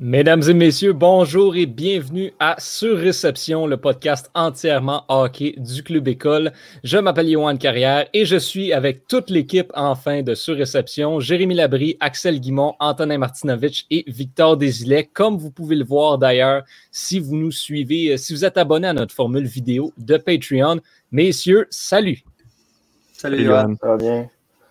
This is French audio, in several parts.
Mesdames et messieurs, bonjour et bienvenue à Surréception, le podcast entièrement hockey du Club École. Je m'appelle Yohan Carrière et je suis avec toute l'équipe enfin de Surréception, Jérémy Labry, Axel Guimont, Antonin Martinovitch et Victor Desilets. Comme vous pouvez le voir d'ailleurs, si vous nous suivez, euh, si vous êtes abonné à notre formule vidéo de Patreon. Messieurs, salut! Salut, Yohan. Ça va bien?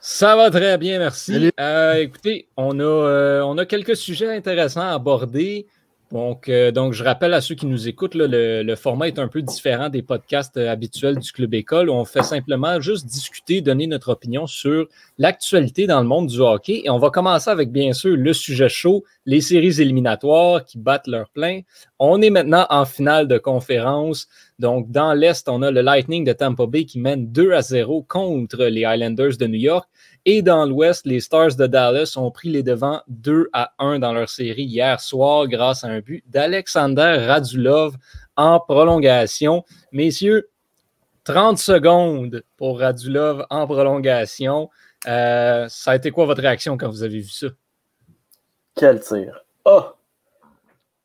Ça va très bien, merci. Euh, écoutez, on a, euh, on a quelques sujets intéressants à aborder. Donc, euh, donc, je rappelle à ceux qui nous écoutent, le, format est un peu différent des podcasts habituels du Club École. On fait simplement juste discuter, donner notre opinion sur l'actualité dans le monde du hockey. Et on va commencer avec, bien sûr, le sujet chaud, les séries éliminatoires qui battent leur plein. On est maintenant en finale de conférence. Donc, dans l'Est, on a le Lightning de Tampa Bay qui mène 2 à 0 contre les Islanders de New York. Et dans l'Ouest, les Stars de Dallas ont pris les devants 2 à 1 dans leur série hier soir grâce à un but d'Alexander Radulov en prolongation. Messieurs, 30 secondes pour Radulov en prolongation. Euh, ça a été quoi votre réaction quand vous avez vu ça? Quel tir! Oh!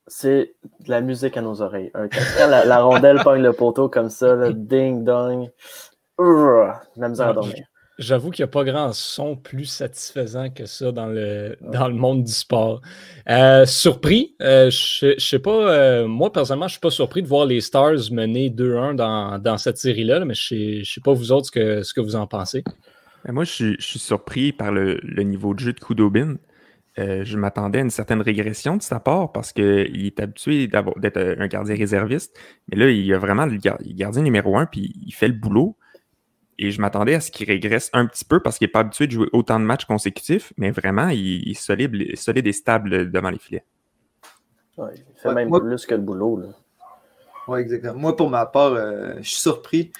C'est de la musique à nos oreilles. la, rondelle pogne le poteau comme ça, le ding-dong. La misère à dormir. J'avoue qu'il n'y a pas grand son plus satisfaisant que ça dans le, dans le monde du sport. Euh, surpris, euh, je, ne sais pas, euh, moi personnellement, je ne suis pas surpris de voir les Stars mener 2-1 dans, cette série-là, mais je ne sais, pas vous autres ce que, ce que vous en pensez. Moi, je, suis surpris par le, niveau de jeu de Kudobin. je m'attendais à une certaine régression de sa part parce qu'il est habitué d'être un gardien réserviste. Mais là, il a vraiment le gardien numéro un, puis il fait le boulot. Et je m'attendais à ce qu'il régresse un petit peu parce qu'il n'est pas habitué de jouer autant de matchs consécutifs, mais vraiment, il, est solide, solide et stable devant les filets. Ouais, il fait même plus que le boulot. Oui, exactement. Moi, pour ma part, euh, je suis surpris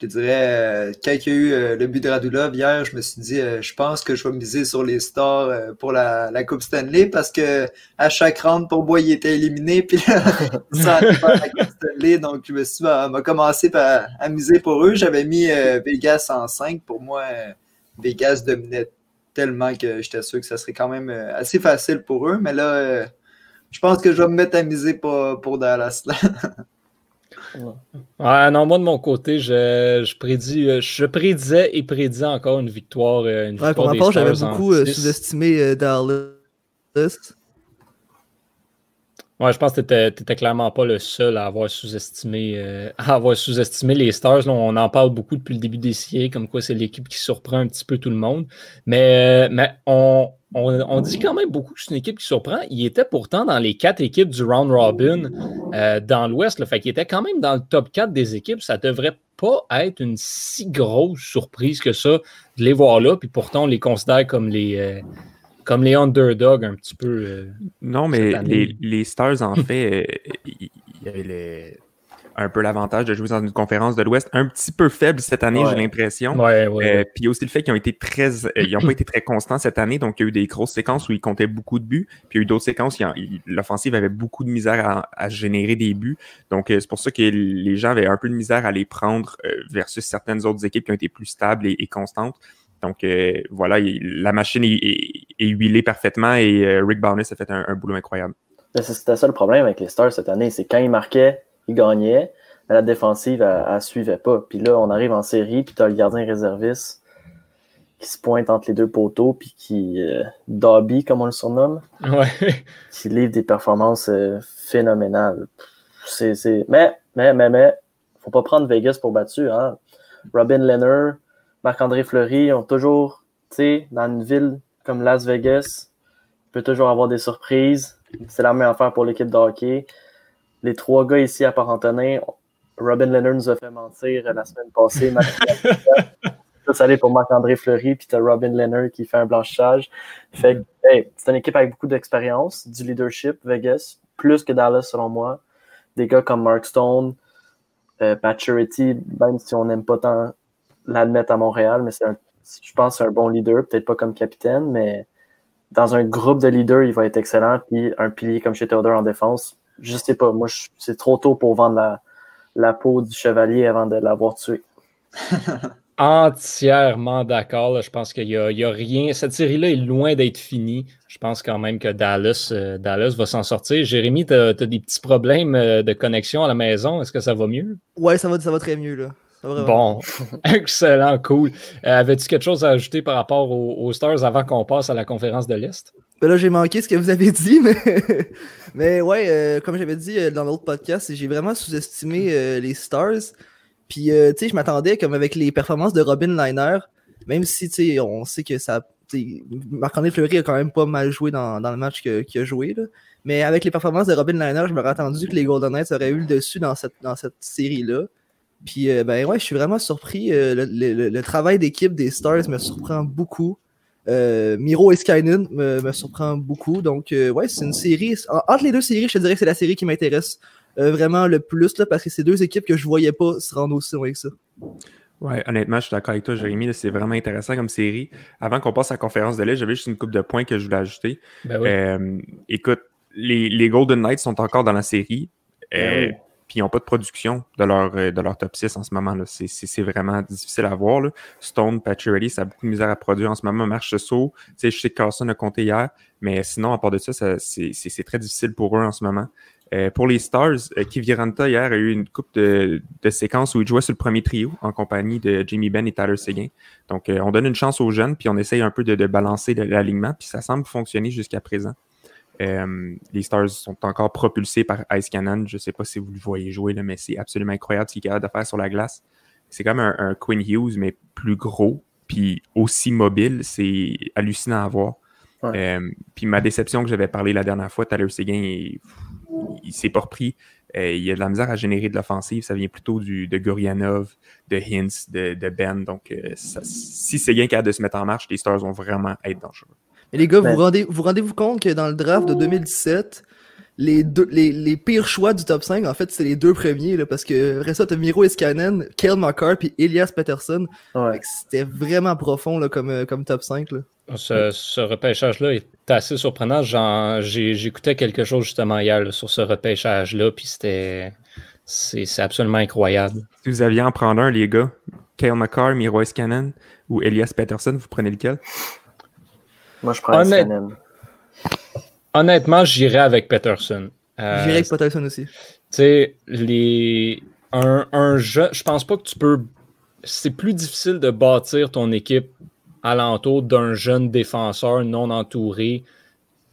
je te dirais, euh, quand il y a eu euh, le but de Radulov hier, je me suis dit, euh, je pense que je vais miser sur les stars pour la, Coupe Stanley parce que à chaque round, pour moi, il était éliminé. Puis là, ça la Coupe Stanley. Donc, je me suis bah, m'a commencé par, à miser pour eux. J'avais mis Vegas en 5. Pour moi, Vegas dominait tellement que j'étais sûr que ça serait quand même assez facile pour eux. Mais là, je pense que je vais me mettre à miser pour, pour Dallas. Ouais. non, moi de mon côté, je, je, prédis, euh, je prédisais et prédisais encore une victoire. Euh, une ouais, pour ma part, j'avais beaucoup euh, sous-estimé Dallas. Ouais, je pense que tu n'étais clairement pas le seul à avoir sous-estimé avoir sous-estimé les Stars. on en parle beaucoup depuis le début des séries, comme quoi c'est l'équipe qui surprend un petit peu tout le monde. Mais, mais on, on, dit quand même beaucoup que c'est une équipe qui surprend. Il était pourtant dans les quatre équipes du round robin euh, dans l'Ouest. Fait qu'il était quand même dans le top 4 des équipes. Ça devrait pas être une si grosse surprise que ça de les voir là. Puis pourtant, on les considère comme les, euh, comme les underdogs un petit peu. Euh, non, mais les, les, Stars, en fait, il y avait un peu l'avantage de jouer dans une conférence de l'Ouest un petit peu faible cette année, j'ai l'impression. Euh, puis aussi le fait qu'ils ont été très, euh, ils n'ont pas été très constants cette année, donc il y a eu des grosses séquences où ils comptaient beaucoup de buts, puis il y a eu d'autres séquences où l'offensive avait beaucoup de misère à, générer des buts. Donc euh, c'est pour ça que les gens avaient un peu de misère à les prendre versus certaines autres équipes qui ont été plus stables et, constantes. Donc voilà, la machine est, huilée parfaitement et Rick Barnes a fait un, boulot incroyable. C'était ça le problème avec les Stars cette année, c'est quand ils marquaient il gagnait, mais la défensive, elle, ne suivait pas. Puis là, on arrive en série, puis tu as le gardien réserviste qui se pointe entre les deux poteaux, puis qui, euh, Dobby, comme on le surnomme, qui livre des performances euh, phénoménales. C'est, Mais, mais, mais, mais, faut pas prendre Vegas pour battu. Hein? Robin Leonard, Marc-André Fleury ont toujours, tu sais, dans une ville comme Las Vegas, il peut toujours avoir des surprises. C'est la même affaire pour l'équipe de hockey les trois gars ici à Parentonin, Robin Leonard nous a fait mentir la semaine passée. ça, allait pour Marc-André Fleury, puis t'as Robin Leonard qui fait un blanchissage. Fait c'est une équipe avec beaucoup d'expérience, du leadership, Vegas, plus que Dallas selon moi. Des gars comme Mark Stone, euh, Pat Charity, même si on n'aime pas tant l'admettre à Montréal, mais c'est un, je pense que c'est un bon leader, peut-être pas comme capitaine, mais dans un groupe de leaders, il va être excellent. Puis un pilier comme chez Theodore en défense, je sais pas. Moi, c'est trop tôt pour vendre la, peau du chevalier avant de l'avoir tué. entièrement d'accord. Je pense qu'il n'y a, rien. Cette série-là est loin d'être finie. Je pense quand même que Dallas, euh, Dallas va s'en sortir. Jérémy, tu as, des petits problèmes euh, de connexion à la maison. Est-ce que ça va mieux? Ouais, ça va, ça va très mieux. Là. Bon, excellent, cool. Euh, avais-tu quelque chose à ajouter par rapport aux, Stars avant qu'on passe à la conférence de l'Est? Ben là, j'ai manqué ce que vous avez dit, mais, mais ouais, comme j'avais dit dans l'autre podcast, j'ai vraiment sous-estimé les Stars. Puis, euh, tu sais, je m'attendais, comme avec les performances de Robin Liner, même si, tu sais, on sait que ça. Marc-André Fleury a quand même pas mal joué dans, le match qu'il a joué, là. Mais avec les performances de Robin Liner, je m'aurais attendu que les Golden Knights auraient eu le dessus dans cette, dans cette série-là. Puis, euh, ben ouais, je suis vraiment surpris. Euh, le, travail d'équipe des Stars me surprend beaucoup. Miro et Skynin me, surprend beaucoup. Donc, ouais, c'est une série. entre les deux séries, je te dirais que c'est la série qui m'intéresse euh, vraiment le plus, là, parce que c'est deux équipes que je voyais pas se rendre aussi loin que ça. Ouais, honnêtement, je suis d'accord avec toi, Jérémy. C'est vraiment intéressant comme série. Avant qu'on passe à la conférence de l'aide, j'avais juste une coupe de points que je voulais ajouter. Ben euh, écoute, les, Golden Knights sont encore dans la série. Ben euh, puis ils n'ont pas de production de leur, de leur top 6 en ce moment. C'est vraiment difficile à voir. Là. Stone, Pacioretty, ça a beaucoup de misère à produire en ce moment. Marche saut. Je sais que Carson a compté hier, mais sinon, à part de ça, c'est très difficile pour eux en ce moment. Euh, pour les Stars, euh, Kiviranta hier a eu une coupe de, séquences où il jouait sur le premier trio en compagnie de Jimmy Ben et Tyler Seguin. Donc, euh, on donne une chance aux jeunes, puis on essaye un peu de, balancer l'alignement, puis ça semble fonctionner jusqu'à présent. Les Stars sont encore propulsés par Ice Cannon. Je ne sais pas si vous le voyez jouer, là, mais c'est absolument incroyable ce qu'il est capable de faire sur la glace. C'est comme un, un Quinn Hughes, mais plus gros, puis aussi mobile. C'est hallucinant à voir. puis ma déception que j'avais parlé la dernière fois, Tyler Seguin, est il s'est pas repris. Euh, il y a de la misère à générer de l'offensive. Ça vient plutôt du, de Gorianov, de Hintz, de, Ben. Donc, euh, si c'est bien capable de se mettre en marche, les Stars vont vraiment être dangereux. Et les gars, vous rendez, vous rendez-vous compte que dans le draft de 2017, les, deux, les, pires choix du top 5, en fait, c'est les deux premiers, là, parce que après ça, t'as Miro Iskanen, Kale McCarr, puis Elias Peterson. C'était vraiment profond là, comme, euh, comme top 5. Là. Ce, repêchage-là est assez surprenant. J'écoutais quelque chose justement hier sur ce repêchage-là, puis c'était. C'est absolument incroyable. Si vous aviez en prendre un, les gars, Kale McCarr, Miro Iskanen ou Elias Peterson, vous prenez lequel? Moi, je prends Honnête... Honnêtement, j'irais avec Peterson. Euh, j'irais avec Peterson aussi. Tu sais, les... un, un jeu, je pense pas que tu peux. C'est plus difficile de bâtir ton équipe alentour d'un jeune défenseur non entouré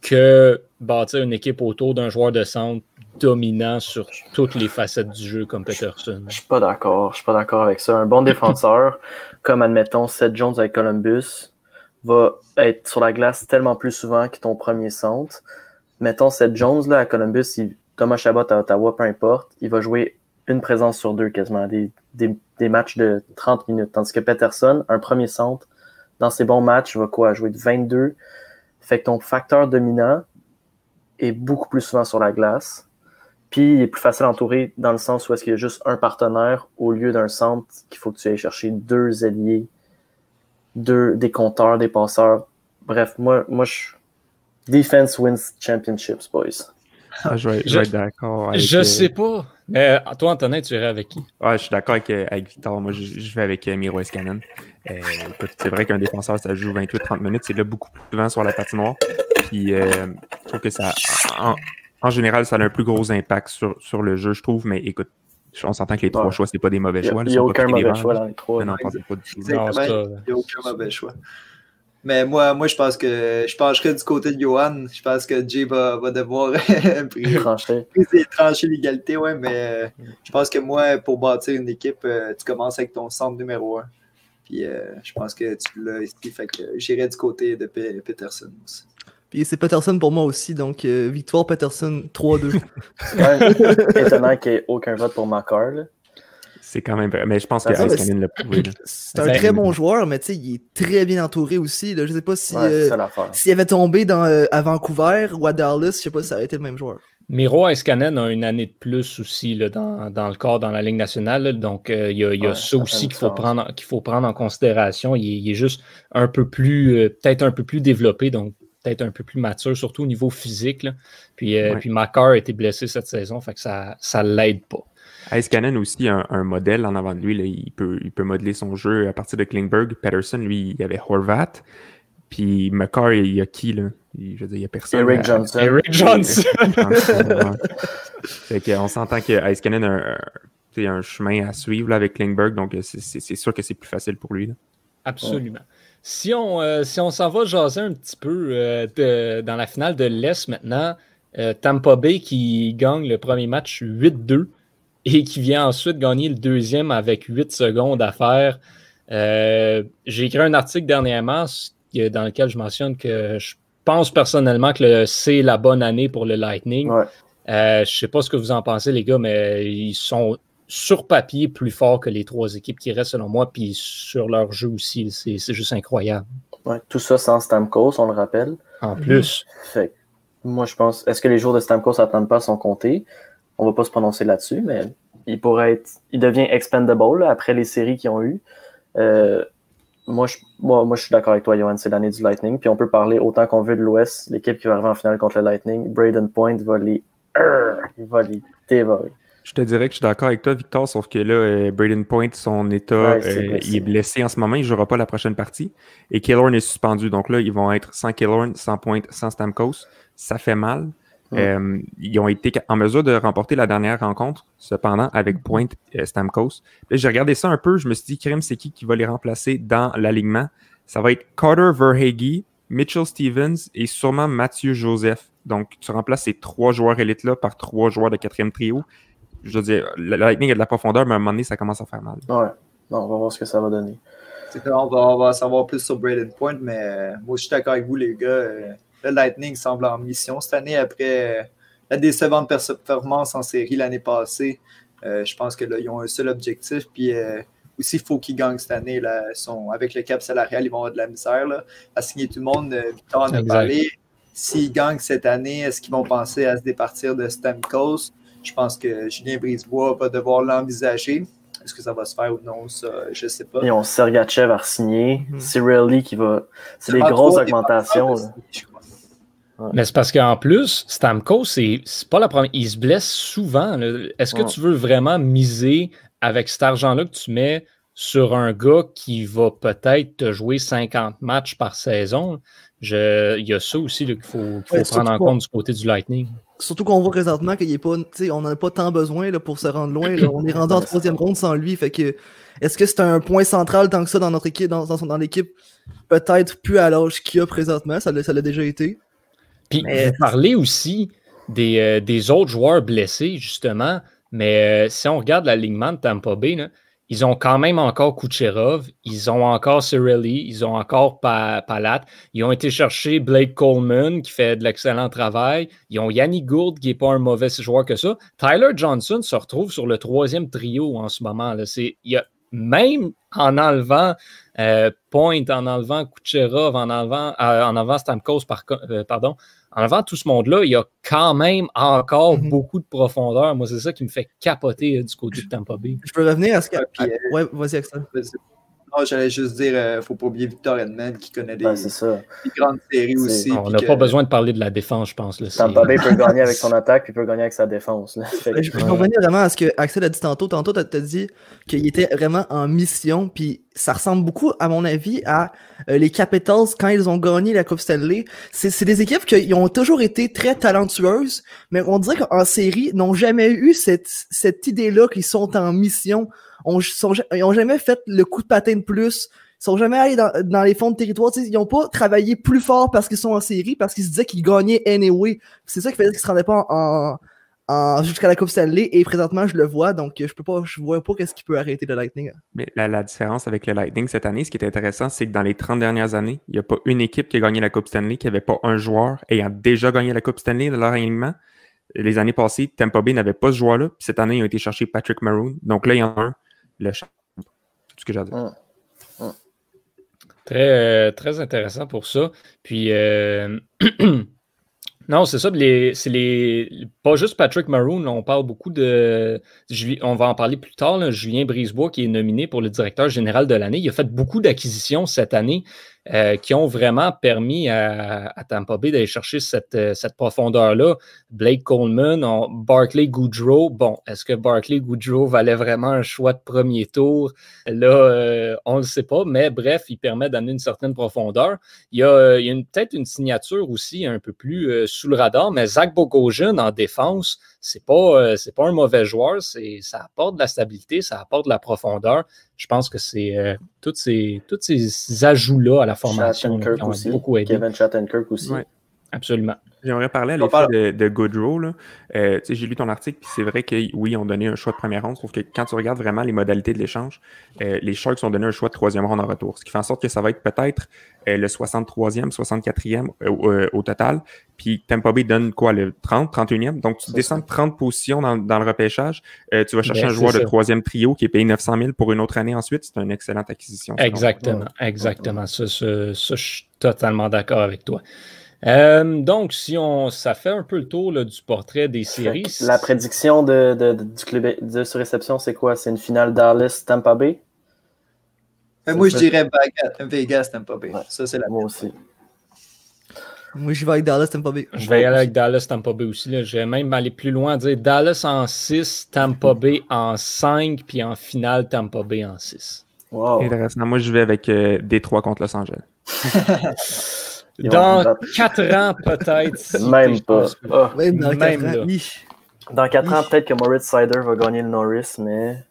que bâtir une équipe autour d'un joueur de centre dominant sur toutes les facettes du jeu comme Peterson. Je suis pas d'accord. Je suis pas d'accord avec ça. Un bon défenseur, comme admettons Seth Jones avec Columbus, va être sur la glace tellement plus souvent que ton premier centre. Mettons Seth Jones là, à Columbus, Thomas Chabot à Ottawa, peu importe, il va jouer une présence sur deux quasiment, des, matchs de 30 minutes. Tandis que Peterson, un premier centre, dans ses bons matchs, va quoi? Jouer de 22. Fait que ton facteur dominant est beaucoup plus souvent sur la glace. Puis il est plus facile à entourer dans le sens où est-ce qu'il y a juste un partenaire au lieu d'un centre qu'il faut que tu ailles chercher deux alliés, deux, des compteurs, des passeurs. Bref, moi, moi je. Defense wins championships, boys. Ah, je vais, être d'accord. Je sais pas. Mais toi, Antonin, tu irais avec qui? Ouais, je suis d'accord avec, avec, Victor. Moi, je, vais avec euh, Miro Escanen. Euh, c'est vrai qu'un défenseur, ça joue 28-30 minutes. C'est là beaucoup plus souvent sur la patinoire. Puis, euh, je trouve que ça, en, général, ça a un plus gros impact sur, sur le jeu, je trouve. Mais écoute, on s'entend que les trois choix, c'est pas des mauvais choix. Il n'y a, aucun mauvais choix dans les trois. Non, pas du tout. il n'y a aucun mauvais choix. Mais moi, moi, je pense que je pencherais du côté de Johan. Je pense que Jay va, va devoir trancher, trancher l'égalité, ouais, mais je pense que moi, pour bâtir une équipe, euh, tu commences avec ton centre numéro un. Puis euh, je pense que tu l'as expliqué. Fait que j'irai du côté de Peterson aussi. Puis c'est Peterson pour moi aussi, donc euh, victoire Peterson 3-2. c'est étonnant qu'il n'y ait aucun vote pour Macar. C'est quand même Mais je pense que Ice l'a prouvé. C'est un très bon joueur, mais tu sais, il est très bien entouré aussi. Là. Je sais pas si euh, s'il avait tombé dans, à Vancouver ou à Dallas, je sais pas si ça aurait été le même joueur. Miro Iskanen a une année de plus aussi là, dans, dans, le corps, dans la Ligue nationale. donc, euh, il y a, y a ça aussi qu'il faut, prendre, qu'il faut prendre en considération. Il est, juste un peu plus, euh, peut-être un peu plus développé, donc peut-être un peu plus mature, surtout au niveau physique. Puis, euh, puis Macar a été blessé cette saison, fait que ça ne l'aide pas. Ice Cannon aussi a un, modèle en avant de lui. Il, peut, il peut modeler son jeu à partir de Klingberg. Patterson, lui, il y avait Horvat. Puis McCarr, il y a qui, là? je veux dire, il n'y a personne. Eric Johnson. Eric Johnson. on s'entend que Ice Cannon a, un chemin à suivre là, avec Klingberg, donc c'est sûr que c'est plus facile pour lui. Absolument. Si on euh, si on s'en va jaser un petit peu euh, dans la finale de l'Est maintenant, euh, Tampa Bay qui gagne le premier match 8-2 et qui vient ensuite gagner le deuxième avec 8 secondes à faire. J'ai écrit un article dernièrement dans lequel je mentionne que je pense personnellement que c'est la bonne année pour le Lightning. je ne sais pas ce que vous en pensez, les gars, mais ils sont sur papier plus forts que les trois équipes qui restent, selon moi, puis sur leur jeu aussi. C'est juste incroyable. tout ça sans Stamkos, on le rappelle. En plus. Fait moi, je pense, est-ce que les jours de Stamkos à pas sont comptés? On va pas se prononcer là-dessus, mais il pourrait être, il devient expendable après les séries qu'ils ont eues. Euh, moi, je, moi, je suis d'accord avec toi, Johan, c'est l'année du Lightning. Puis on peut parler autant qu'on veut de l'Ouest, l'équipe qui va arriver en finale contre le Lightning. Braden Point va les, il va les dévorer. Je te dirais que je suis d'accord avec toi, Victor, sauf que là, euh, Braden Point, son état, euh, il est blessé en ce moment, il ne jouera pas la prochaine partie. Et Killorn est suspendu. Donc là, ils vont être sans Killorn, sans Point, sans Stamkos. Ça fait mal. Euh, ils ont été en mesure de remporter la dernière rencontre, cependant, avec Point et Stamkos. J'ai regardé ça un peu, je me suis dit, Krim, c'est qui qui va les remplacer dans l'alignement? Ça va être Carter Verhage, Mitchell Stevens et sûrement Mathieu Joseph. Donc, tu remplaces ces trois joueurs élites-là par trois joueurs de quatrième trio je veux dire, la Lightning a de la profondeur, mais à un moment donné, ça commence à faire mal. Ouais. on va voir ce que ça va donner. On va, on va savoir plus sur Braden Point, mais euh, moi, je suis d'accord avec vous, les gars. Euh, le Lightning semble en mission cette année après euh, la décevante performance en série l'année passée. je pense qu'ils ont un seul objectif. Puis aussi, il faut qu'ils gagnent cette année. Là, sont, avec le cap salarial, ils vont avoir de la misère là, à signer tout le monde. Victor en a parlé. S'ils gagnent cette année, est-ce qu'ils vont penser à se départir de Stamkos? Je pense que Julien Brisebois va devoir l'envisager. Est-ce que ça va se faire ou non, ça, je ne sais pas. Et on Sergachev à signer. Mm -hmm. qui va. C'est des grosses augmentations. Mais c'est parce qu'en plus, Stamkos, c'est pas la première. Il se blesse souvent. Est-ce que tu veux vraiment miser avec cet argent-là que tu mets sur un gars qui va peut-être te jouer 50 matchs par saison? Je, il y a ça aussi qu'il faut, prendre en compte du côté du Lightning. Surtout qu'on voit présentement qu'il est pas, on n'en a pas tant besoin là, pour se rendre loin. On est rendu en troisième ronde sans lui. Fait que est-ce que c'est un point central tant que ça dans notre équipe, dans, dans, dans l'équipe? Peut-être plus à l'âge qu'il a présentement, ça l'a déjà été. Puis Mais... vous parlez aussi des, euh, des, autres joueurs blessés, justement. Mais euh, si on regarde l'alignement de Tampa Bay, là, ils ont quand même encore Kucherov, ils ont encore Cirelli, ils ont encore Palat. Ils ont été chercher Blake Coleman qui fait de l'excellent travail. Ils ont Yannick Gould qui n'est pas un mauvais joueur que ça. Tyler Johnson se retrouve sur le troisième trio en ce moment. Là. Même en enlevant euh, Point, en enlevant Kucherov, en enlevant, euh, en enlevant Stamkos, par, euh, pardon, en avant tout ce monde-là, il y a quand même encore mhm. beaucoup de profondeur. Moi, c'est ça qui me fait capoter euh, du côté de Tampa Bay. Je peux revenir à ce que. Ah, ouais, vas-y, Axel. Non, j'allais juste dire, ne euh, faut pas oublier Victor Edmond qui connaît des, grandes séries aussi. on n'a pas besoin de parler de la défense, je pense. Là, Tampa Bay peut gagner avec son attaque, puis peut gagner avec sa défense. je peux revenir vraiment à ce que Axel a dit tantôt. Tantôt, tu as dit qu'il était vraiment en mission, puis ça ressemble beaucoup, à mon avis, à euh, les Capitals quand ils ont gagné la Coupe Stanley. C'est des équipes qui ont toujours été très talentueuses, mais on dirait qu'en série, n'ont jamais eu cette, cette idée-là qu'ils sont en mission ils ont jamais fait le coup de patin de plus. Ils sont jamais allés dans, les fonds de territoire. ils n'ont pas travaillé plus fort parce qu'ils sont en série, parce qu'ils se disaient qu'ils gagnaient anyway. C'est ça qui faisait qu'ils se rendaient pas jusqu'à la Coupe Stanley. Et présentement, je le vois, donc je peux pas, je vois pas qu'est-ce qui peut arrêter le Lightning. Mais la, différence avec le Lightning cette année, ce qui est intéressant, c'est que dans les 30 dernières années, il n'y a pas une équipe qui a gagné la Coupe Stanley qui n'avait pas un joueur ayant déjà gagné la Coupe Stanley dans leur alignement. Les années passées, Tampa Bay n'avait pas ce joueur-là. Cette année, ils ont été chercher Patrick Maroon. Donc là, il y en a un le champ. Tout ce que j'ai. Hum, hum. Très, euh, très intéressant pour ça. Puis, euh, non, c'est ça. C'est les, pas juste Patrick Maroon. on parle beaucoup de. On va en parler plus tard. Julien Brisebois, qui est nominé pour le directeur général de l'année. Il a fait beaucoup d'acquisitions cette année. Euh, qui ont vraiment permis à, Tampa Bay d'aller chercher cette, euh, profondeur-là. Blake Coleman, Barkley Goudreau. Bon, est-ce que Barkley Goudreau valait vraiment un choix de premier tour? Là, euh, on ne le sait pas, mais bref, il permet d'amener une certaine profondeur. Il y a, peut-être une signature aussi un peu plus sous le radar, mais Zach Bogosian en défense, c'est pas, pas un mauvais joueur, ça apporte de la stabilité, ça apporte de la profondeur. Je pense que c'est tous ces, toutes ces ajouts-là à la formation. aussi. Beaucoup aidé. Kevin Shattenkirk aussi. Absolument. J'aimerais parler à l'effet de, de, Goodrow. Euh, j'ai lu ton article, puis c'est vrai que oui, ils ont donné un choix de première ronde, sauf que quand tu regardes vraiment les modalités de l'échange, euh, les Sharks ont donné un choix de troisième ronde en retour, ce qui fait en sorte que ça va être peut-être euh, le 63e, 64e au total. Puis Tampa Bay donne quoi, le 30, 31e? Donc tu descends de 30 positions dans, le repêchage. tu vas chercher ben, un joueur de troisième trio qui est payé 900 000 pour une autre année ensuite. C'est une excellente acquisition. Exactement, exactement. Ça, ça, ça, je suis totalement d'accord avec toi. Euh, donc, si on, ça fait un peu le tour du portrait des séries. La prédiction de, du club de surréception, c'est quoi? C'est une finale Dallas-Tampa Bay? Euh, moi, je dirais Vegas-Tampa Bay. Ça, c'est la Moi aussi. Moi, je vais avec Dallas-Tampa Bay. Je vais aller avec Dallas-Tampa Bay aussi. Là. Je vais même aller plus loin, dire Dallas en 6, Tampa Bay en 5, puis en finale, Tampa Bay en 6. Wow. Intéressant. Moi, je vais avec euh, Détroit contre Los Angeles. Dans 4 ans, peut-être. même pas. Ah. Même dans 4 ans. Dans 4 ans, peut-être que Moritz Sider va gagner le Norris, mais.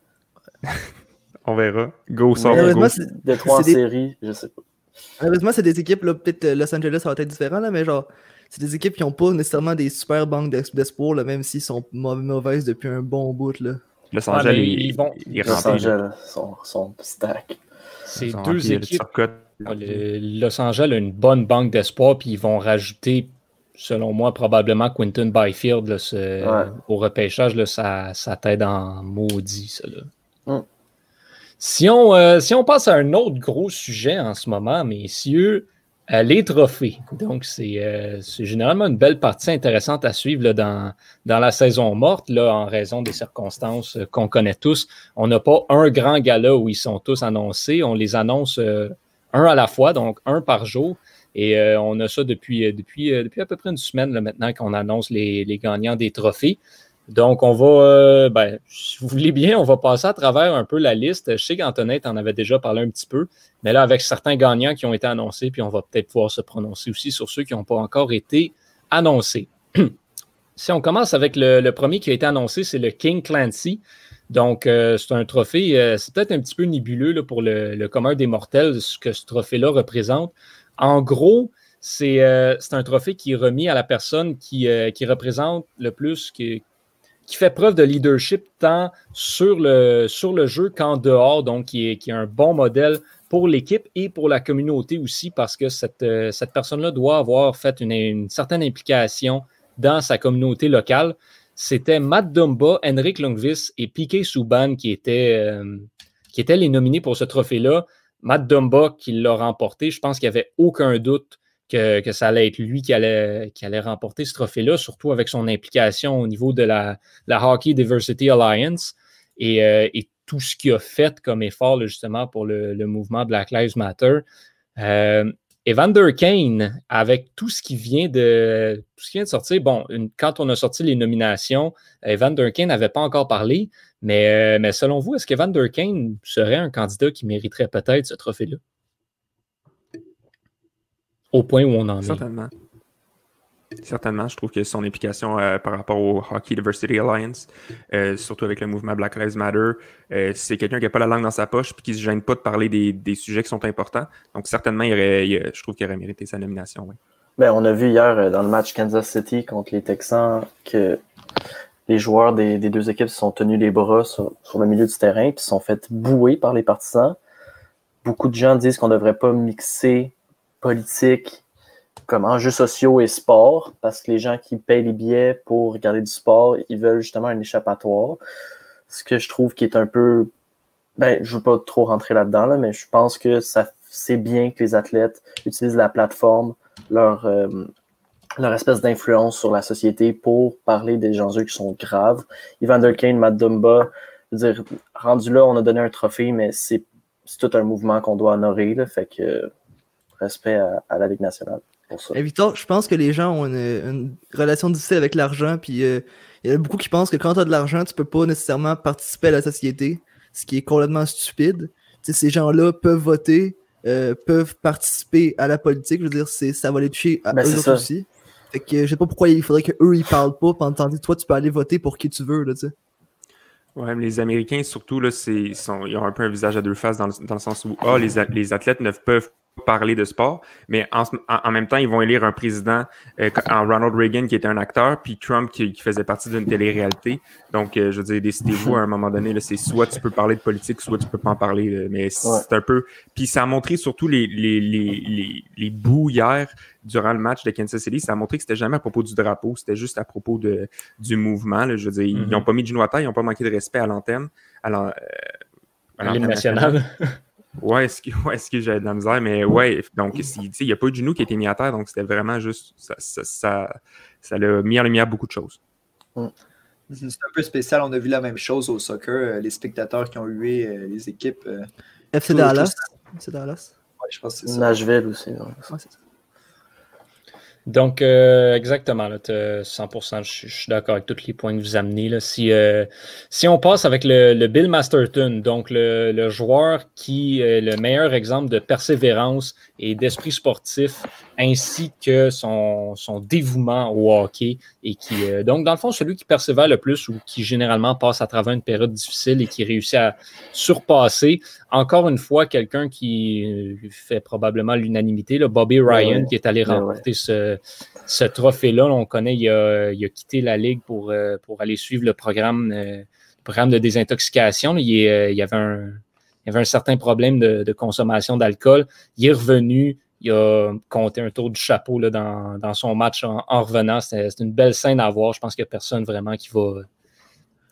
On verra. Go, sans go. De 3 en série, je sais pas. Heureusement, c'est des équipes, peut-être euh, Los Angeles, ça va être différent, là, mais genre, c'est des équipes qui n'ont pas nécessairement des super banques d'espoir, même s'ils sont mauvaises depuis un bon bout. Là. Los Angeles, ils, vont. Los Angeles, sont, sont stack. C'est deux équipes. Los Angeles a une bonne banque d'espoir, puis ils vont rajouter, selon moi, probablement Quinton Byfield au repêchage. Là, ça, ça t'aide en maudit, ça. Mm. Si, on, euh, si on passe à un autre gros sujet en ce moment, messieurs, euh, les trophées. Donc, euh, c'est généralement une belle partie intéressante à suivre dans, dans la saison morte, là, en raison des circonstances qu'on connaît tous. On n'a pas un grand gala où ils sont tous annoncés. On les annonce un à la fois, donc un par jour. Et euh, on a ça depuis, euh, depuis, euh, depuis à peu près une semaine maintenant qu'on annonce les, gagnants des trophées. Donc, on va, ben, si vous voulez bien, on va passer à travers un peu la liste. Je sais qu'Antoinette en avait déjà parlé un petit peu, mais là, avec certains gagnants qui ont été annoncés, puis on va peut-être pouvoir se prononcer aussi sur ceux qui n'ont pas encore été annoncés. si on commence avec le, le, premier qui a été annoncé, c'est le King Clancy. Donc, euh, c'est un trophée, euh, c'est peut-être un petit peu nébuleux pour le, commun des mortels, ce que ce trophée-là représente. En gros, euh, c'est un trophée qui est remis à la personne qui, représente le plus, qui, qui, fait preuve de leadership tant sur le, sur le jeu qu'en dehors, donc qui est, qui est, un bon modèle pour l'équipe et pour la communauté aussi, parce que cette, cette personne-là doit avoir fait une certaine implication dans sa communauté locale c'était Matt Dumba, Henrik Lundqvist et Piquet Souban qui étaient, euh, qui étaient les nominés pour ce trophée-là. Matt Dumba qui l'a remporté, je pense qu'il n'y avait aucun doute que, ça allait être lui qui allait, qui allait remporter ce trophée-là, surtout avec son implication au niveau de la, Hockey Diversity Alliance euh, et, tout ce qu'il a fait comme effort justement pour le, mouvement Black Lives Matter. Euh, Evander Kane, avec tout ce qui vient de tout ce qui vient de sortir, bon, quand on a sorti les nominations, Evander Kane n'avait pas encore parlé, mais, euh, mais selon vous, est-ce qu'Evander Kane serait un candidat qui mériterait peut-être ce trophée-là? Au point où on en est. Certainement. Certainement, je trouve que son implication euh, par rapport au Hockey Diversity Alliance, euh, surtout avec le mouvement Black Lives Matter, euh, c'est quelqu'un qui n'a pas la langue dans sa poche et qui ne se gêne pas de parler des, sujets qui sont importants. Donc, certainement, il aurait, je trouve qu'il aurait mérité sa nomination. Ben, on a vu hier dans le match Kansas City contre les Texans que les joueurs des, deux équipes se sont tenus les bras sur, le milieu du terrain et se sont fait bouer par les partisans. Beaucoup de gens disent qu'on ne devrait pas mixer politique comme enjeux sociaux et sport, parce que les gens qui payent les billets pour regarder du sport, ils veulent justement un échappatoire. Ce que je trouve qui est un peu. Ben, je ne veux pas trop rentrer là-dedans, là, mais je pense que ça c'est bien que les athlètes utilisent la plateforme, leur, euh, leur espèce d'influence sur la société pour parler des enjeux qui sont graves. Evander Kane, Matt Dumba, dire, rendu là, on a donné un trophée, mais c'est tout un mouvement qu'on doit honorer. Là, fait que respect à, la Ligue nationale. Pour ça. Et Victor, je pense que les gens ont une, relation difficile avec l'argent, puis il y a beaucoup qui pensent que quand tu as de l'argent, tu peux pas nécessairement participer à la société, ce qui est complètement stupide. ces gens-là peuvent voter, peuvent participer à la politique. Je veux dire, ça va les toucher à ben, eux aussi. Fait que je sais pas pourquoi il faudrait qu'eux ils parlent pas, pendant que toi tu peux aller voter pour qui tu veux, là, tu sais. Ouais, mais les Américains, surtout, là, c'est, sont, ils ont un peu un visage à deux faces dans le, dans le sens où, ah, les, les athlètes ne peuvent parler de sport, mais en, en, même temps, ils vont élire un président euh, en Ronald Reagan qui était un acteur, puis Trump qui, qui faisait partie d'une télé-réalité. Donc, euh, je veux dire, décidez-vous à un moment donné, c'est soit tu peux parler de politique, soit tu peux pas en parler. mais c'est un peu. Puis ça a montré surtout les, les, les, les, les bouts hier durant le match de Kansas City, ça a montré que c'était jamais à propos du drapeau, c'était juste à propos de, du mouvement. Là. Je veux dire, ils n'ont mm-hmm. pas mis de genoux à terre, ils n'ont pas manqué de respect à l'antenne. À l'antenne nationale. Ouais, est-ce que, ouais, est que j'ai de la misère, mais ouais, donc il n'y a pas eu de genou qui a été mis à terre, donc c'était vraiment juste, ça, ça, ça, ça l'a mis en lumière beaucoup de choses. Mm. C'est un peu spécial, on a vu la même chose au soccer, euh, les spectateurs qui ont eu euh, les équipes. Euh, FC Dallas. FC Dallas. Ouais, je pense que c'est ça. Nashville aussi. Ouais. c'est ça. Donc, euh, exactement, là, 100%, je, suis d'accord avec tous les points que vous amenez. Là. Si, euh, si on passe avec le, Bill Masterton, donc le, joueur qui est le meilleur exemple de persévérance et d'esprit sportif, ainsi que son, son dévouement au hockey, et qui, euh, donc, dans le fond, celui qui persévère le plus ou qui généralement passe à travers une période difficile et qui réussit à surpasser, encore une fois, quelqu'un qui fait probablement l'unanimité, Bobby Ryan, qui est allé remporter ce ce, trophée-là. On connaît, il a, quitté la Ligue pour, euh, pour aller suivre le programme, euh, programme de désintoxication. Il, euh, il, y avait un, il avait un certain problème de, consommation d'alcool. Il est revenu, il a compté un tour du chapeau là, dans, son match en, revenant. C'est une belle scène à voir. Je pense qu'il n'y a personne vraiment qui va,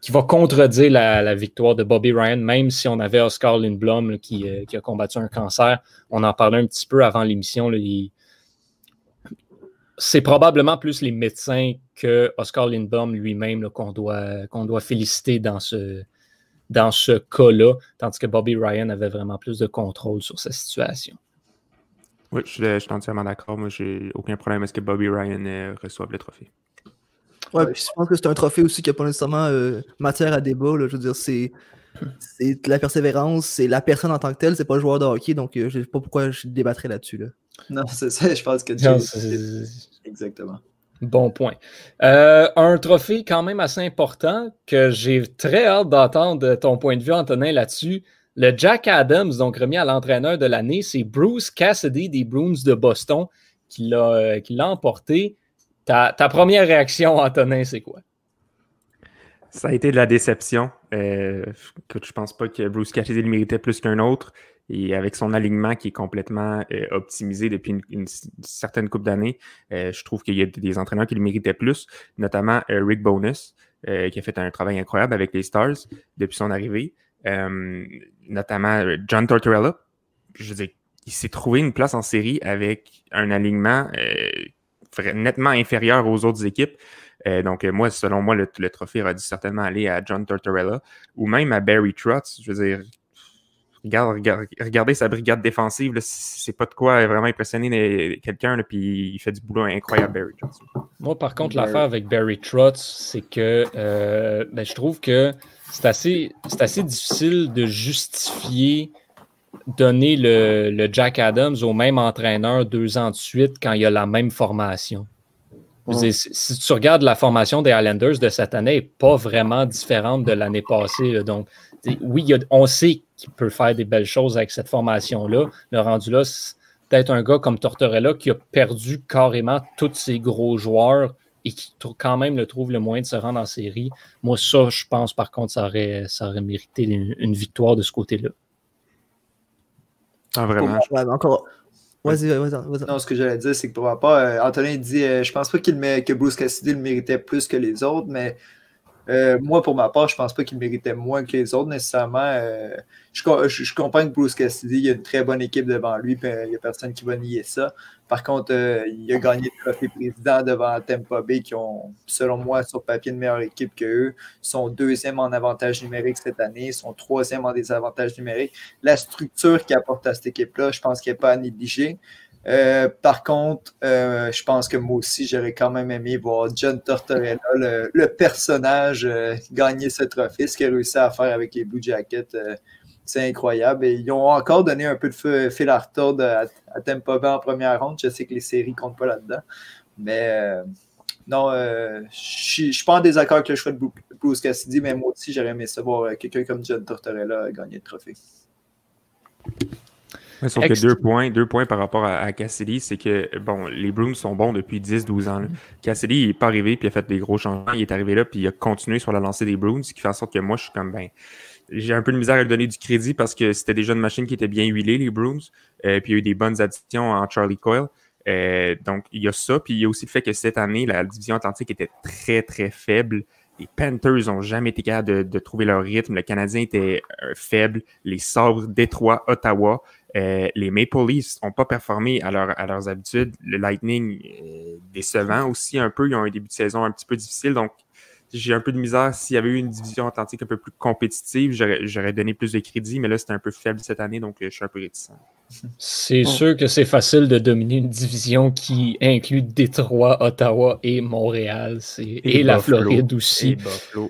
qui va contredire la, victoire de Bobby Ryan, même si on avait Oscar Lindblom qui, qui, a combattu un cancer. On en parlait un petit peu avant l'émission. C'est probablement plus les médecins que Oscar Lindbaum lui-même qu'on doit, qu'on doit féliciter dans ce, dans ce cas-là, tandis que Bobby Ryan avait vraiment plus de contrôle sur sa situation. Oui, je suis, entièrement d'accord. Moi, j'ai aucun problème à ce que Bobby Ryan euh, reçoive le trophée. Ouais, je pense que c'est un trophée aussi qui n'a pas nécessairement euh, matière à débat. Je veux dire, c'est c'est la persévérance, c'est la personne en tant que telle, c'est pas le joueur de hockey, donc euh, je ne sais pas pourquoi je débattrai là-dessus. Là. Non, c'est ça, je pense que tu Exactement. Bon point. Euh, un trophée quand même assez important que j'ai très hâte d'entendre ton point de vue, Antonin, là-dessus. Le Jack Adams, donc remis à l'entraîneur de l'année, c'est Bruce Cassidy des Bruins de Boston qui l'a euh, emporté. Ta, première réaction, Antonin, c'est quoi? Ça a été de la déception. Euh, je pense pas que Bruce Cassidy le méritait plus qu'un autre. Et avec son alignement qui est complètement euh, optimisé depuis une, certaine coupe d'années, euh, je trouve qu'il y a des entraîneurs qui le méritaient plus, notamment euh, Rick Bonus, qui a fait un travail incroyable avec les Stars depuis son arrivée, notamment John Tortorella. Je veux dire, il s'est trouvé une place en série avec un alignement nettement inférieur aux autres équipes. donc, moi, selon moi, le, trophée aurait dû certainement aller à John Tortorella ou même à Barry Trotz. Je veux dire, Regarde, regardez sa brigade défensive, c'est pas de quoi vraiment impressionner quelqu'un, puis il fait du boulot incroyable, Barry Trotz. Moi, par contre, l'affaire avec Barry Trotz, c'est que euh, ben, je trouve que c'est assez, assez difficile de justifier donner le, Jack Adams au même entraîneur deux ans de suite quand il y a la même formation. si tu regardes la formation des Islanders de cette année, elle n'est pas vraiment différente de l'année passée. donc, oui, on sait qu'il peut faire des belles choses avec cette formation-là. Le rendu là, c'est peut-être un gars comme Tortorella qui a perdu carrément tous ses gros joueurs et qui quand même le trouve le moyen de se rendre en série. Moi, ça, je pense par contre, ça aurait, ça aurait mérité une, victoire de ce côté-là. Ah, vraiment? encore. Vas-y, vas-y, vas-y. Non, ce que j'allais dire, c'est que pour ma part, euh, Antonin dit euh, je pense pas qu'il que Bruce Cassidy le méritait plus que les autres, mais euh, moi, pour ma part, je pense pas qu'il méritait moins que les autres nécessairement. Euh, je, comprends que Bruce Cassidy, il y a une très bonne équipe devant lui, puis euh, il n'y a personne qui va nier ça. Par contre, il a gagné le trophée président devant Tampa Bay, qui ont, selon moi, sur papier, une meilleure équipe qu'eux. Sont deuxième en avantage numérique cette année, sont troisième en désavantage numérique. La structure qu'il apporte à cette équipe-là, je pense qu'elle n'est pas à négliger. Euh, par contre, euh, je pense que moi aussi, j'aurais quand même aimé voir John Tortorella, le, personnage, gagner ce trophée. Ce qu'il a réussi à faire avec les Blue Jackets, c'est incroyable. Et ils ont encore donné un peu de fil à retordre à, à Bay en première ronde. Je sais que les séries ne comptent pas là-dedans. Mais non, je ne suis pas en désaccord avec le choix de Bruce Cassidy, mais moi aussi, j'aurais aimé savoir quelqu'un comme John Tortorella gagner le trophée. Sauf que deux points, deux points par rapport à, Cassidy, c'est que bon, les Bruins sont bons depuis 10-12 ans. Cassidy, il n'est pas arrivé puis il a fait des gros changements. Il est arrivé là puis il a continué sur la lancée des Bruins, ce qui fait en sorte que moi, je suis comme ben. J'ai un peu de misère à lui donner du crédit parce que c'était déjà une machine qui était bien huilée, les Bruins. Euh, puis il y a eu des bonnes additions en Charlie Coyle. Euh, donc, il y a ça. Puis il y a aussi le fait que cette année, la division atlantique était très, très faible. Les Panthers n'ont jamais été capables de, trouver leur rythme. Le Canadien était euh, faible. Les Sabres, Détroit, Ottawa. Euh, les Maple Leafs n'ont pas performé à, à, leurs habitudes. Le Lightning, décevant aussi un peu. Ils ont un début de saison un petit peu difficile. Donc, j'ai un peu de misère. S'il y avait eu une division atlantique un peu plus compétitive, j'aurais donné plus de crédit, mais là, c'était un peu faible cette année, donc je suis un peu réticent. C'est sûr que c'est facile de dominer une division qui inclut Détroit, Ottawa et Montréal. Et, la Floride aussi.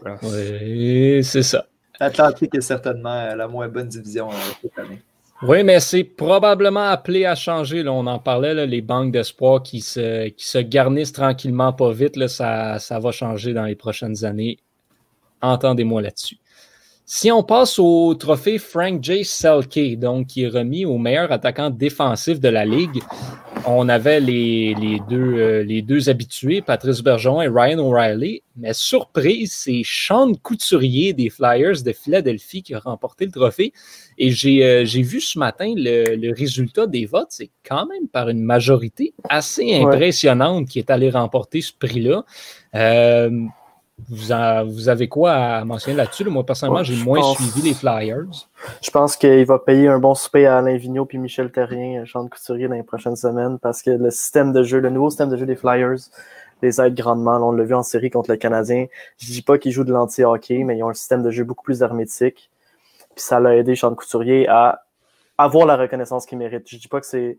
Ah. Oui, c'est ça. L'Atlantique est certainement la moins bonne division euh, cette année. Oui, mais c'est probablement appelé à changer. Là, on en parlait, les banques d'espoir qui se, qui se garnissent tranquillement pas vite. Là, ça, ça va changer dans les prochaines années. Entendez-moi là-dessus. Si on passe au trophée Frank J. Selke, donc qui est remis au meilleur attaquant défensif de la Ligue, on avait les, deux, euh, les deux habitués, Patrice Bergeron et Ryan O'Reilly. Mais surprise, c'est Sean Couturier des Flyers de Philadelphie qui a remporté le trophée. Et j'ai euh, vu ce matin le, résultat des votes. C'est quand même par une majorité assez impressionnante qui est allé remporter ce prix-là. Euh, vous, avez quoi à mentionner là-dessus? Moi, personnellement, j'ai moins suivi les Flyers. Je pense qu'il va payer un bon souper à Alain Vigneault puis Michel Terrien, Jean Couturier, dans les prochaines semaines parce que le système de jeu, le nouveau système de jeu des Flyers les aide grandement. on l'a vu en série contre le Canadien. Je dis pas qu'ils jouent de l'anti-hockey, mais ils ont un système de jeu beaucoup plus hermétique. Puis ça l'a aidé Sean Couturier à avoir la reconnaissance qu'il mérite. Je dis pas que c'est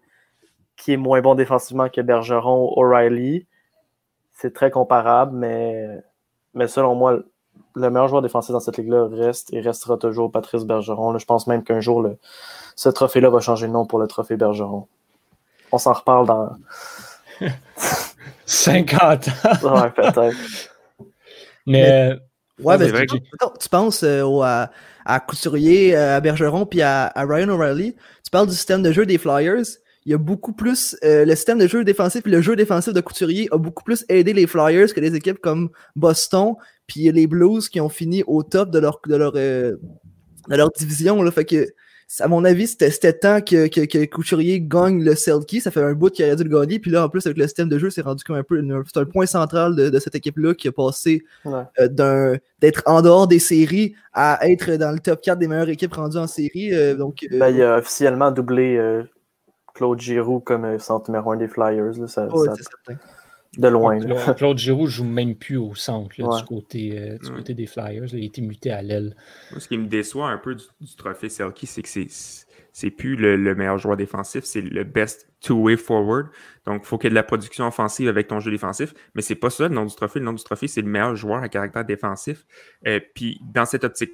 qui est moins bon défensivement que Bergeron ou O'Reilly. C'est très comparable, mais mais selon moi, le meilleur joueur défensif dans cette ligue-là reste et restera toujours Patrice Bergeron. je pense même qu'un jour, ce trophée-là va changer de nom pour le trophée Bergeron. On s'en reparle dans 50 ans. ouais, peut-être. Mais, ouais, mais tu, tu, penses euh, à, Couturier, euh, à Bergeron, puis à, à Ryan O'Reilly? Tu parles du système de jeu des Flyers? Il y a beaucoup plus. Euh, le système de jeu défensif et le jeu défensif de Couturier a beaucoup plus aidé les Flyers que les équipes comme Boston puis les Blues qui ont fini au top de leur, de leur, euh, de leur division. Là. Fait que, à mon avis, c'était temps que, que, que, Couturier gagne le Selkie. Ça fait un bout qu'il aurait dû le gagner. Puis là, en plus, avec le système de jeu, c'est rendu comme un peu. C'est un point central de, de cette équipe-là qui a passé euh, d'un d'être en dehors des séries à être dans le top 4 des meilleures équipes rendues en série. donc, ben, il a officiellement doublé Claude Giroux comme euh, centre numéro un des Flyers. Là, ça, de loin. Claude, Giroux joue même plus au centre du, côté, euh, du côté des Flyers. il a été muté à l'aile. Ce qui me déçoit un peu du, trophée Selkie, c'est que c'est c'est plus le, meilleur joueur défensif, c'est le best two-way forward. Donc, il faut qu'il y ait de la production offensive avec ton jeu défensif. Mais c'est pas ça le nom du trophée. Le nom du trophée, c'est le meilleur joueur à caractère défensif. Euh, puis, dans cette optique,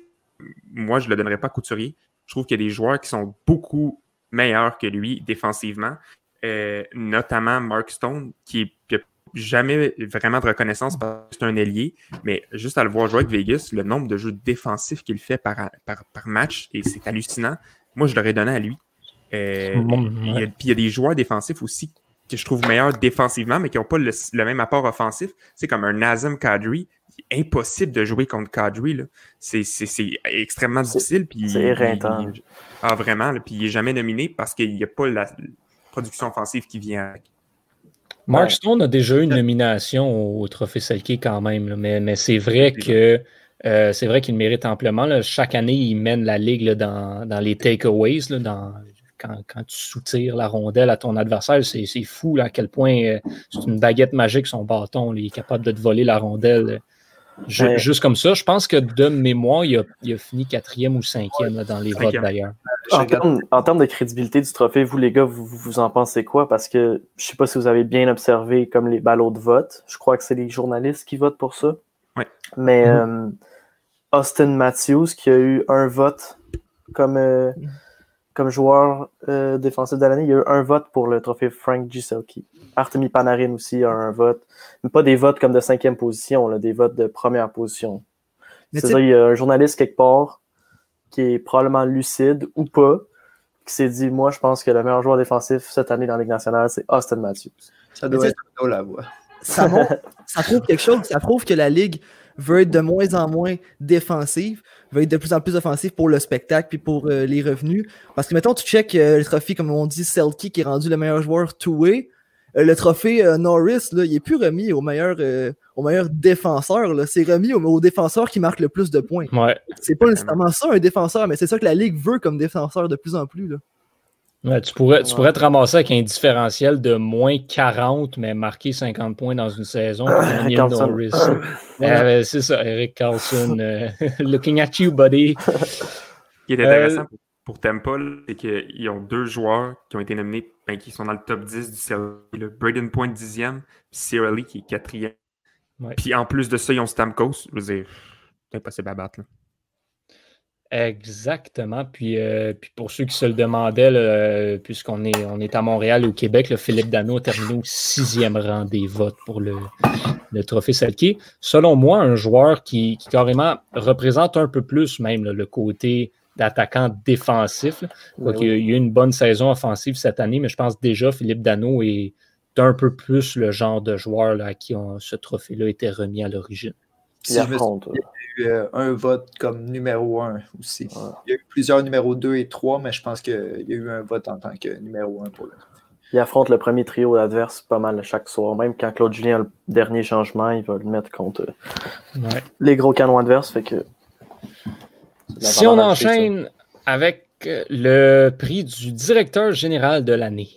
moi, je ne le donnerais pas à Couturier. Je trouve qu'il y a des joueurs qui sont beaucoup meilleur que lui défensivement, euh, notamment Mark Stone, qui n'a jamais vraiment de reconnaissance parce que c'est un ailier, mais juste à le voir jouer avec Vegas, le nombre de jeux défensifs qu'il fait par, par, match, et c'est hallucinant. Moi, je l'aurais donné à lui. Euh, puis il y a des joueurs défensifs aussi que je trouve meilleurs défensivement, mais qui n'ont pas le, même apport offensif. C'est comme un Nazem Kadri. Impossible de jouer contre Kadri. C'est extrêmement difficile. C'est éreintant. Ah, vraiment. puis il n'est jamais nominé parce qu'il n'y a pas la production offensive qui vient avec. Mark Stone a déjà eu une nomination au Trophée Selkie quand même, mais, c'est vrai que euh, c'est vrai qu'il mérite amplement. Chaque année, il mène la ligue dans, les takeaways, dans quand, tu soutires la rondelle à ton adversaire, c'est fou à quel point euh, c'est une baguette magique son bâton. il est capable de te voler la rondelle juste comme ça. Je pense que de mémoire, il a, fini quatrième ou cinquième dans les votes d'ailleurs. En termes, en termes de crédibilité du trophée, vous les gars, vous, vous en pensez quoi? Parce que je sais pas si vous avez bien observé comme les ballots de vote. Je crois que c'est les journalistes qui votent pour ça. Ouais. Mais Mhm. euh, Austin Matthews, qui a eu un vote comme, euh, comme joueur euh, défensif de l'année, il y a eu un vote pour le trophée Frank Giselki. Artemi Panarin aussi a un vote. Mais pas des votes comme de cinquième position, là, des votes de première position. C'est-à-dire, il y a un journaliste quelque part qui est probablement lucide ou pas, qui s'est dit Moi, je pense que le meilleur joueur défensif cette année dans la Ligue nationale, c'est Austin Matthews. Ça doit être Arnaud Lavoie. ça, montre- ça prouve quelque chose. Ça prouve que la Ligue veut être de moins en moins défensive, veut être de plus en plus offensive pour le spectacle puis pour euh, les revenus. Parce que, mettons, tu check euh, le trophée, comme on dit, Selkie, qui est rendu le meilleur joueur two-way. Euh, le trophée euh, Norris, là, il est plus remis au meilleur, euh, au meilleur défenseur. là. C'est remis au, au défenseur qui marque le plus de points. Ouais. C'est pas nécessairement ça, un défenseur, mais c'est ça que la Ligue veut comme défenseur de plus en plus. Là. Ouais, tu, pourrais, tu Ouais. pourrais te ramasser avec un différentiel de moins 40, mais marquer 50 points dans une saison. le Carlson. Norris. Euh, c'est ça, Eric Carlson. euh, looking at you, buddy. Ce qui est Euh, intéressant pour, pour Tampa, c'est qu'ils ont deux joueurs qui ont été nominés, ben, qui sont dans le top 10 du. Le Braden Point 10e, puis Sierra Lee qui est 4e. Ouais. Puis en plus de ça, ils ont Stamkos. Je veux dire, c'est impossible à battre. là. Exactement. Puis, euh, puis pour ceux qui se le demandaient, là, euh, puisqu'on est, on est à Montréal et au Québec, le Philippe Dano a terminé au sixième rang des votes pour le, le trophée Selkie. Selon moi, un joueur qui, qui carrément représente un peu plus même là, le côté d'attaquant défensif. là. Il y a eu une bonne saison offensive cette année, mais je pense déjà Philippe Dano est un peu plus le genre de joueur là, à qui on- ce trophée-là était remis à l'origine. Il Si je me affronte. souviens, il y a eu euh, un vote comme numéro un aussi. Ouais. Il y a eu plusieurs numéros 2 et 3, mais je pense qu'il y a eu un vote en tant que numéro 1 pour le Il affronte le premier trio adverse pas mal chaque soir. Même quand Claude Julien a le dernier changement, il va le mettre contre euh, Ouais. les gros canons adverses. Fait que, Si on ça. enchaîne avec euh, le prix du directeur général de l'année,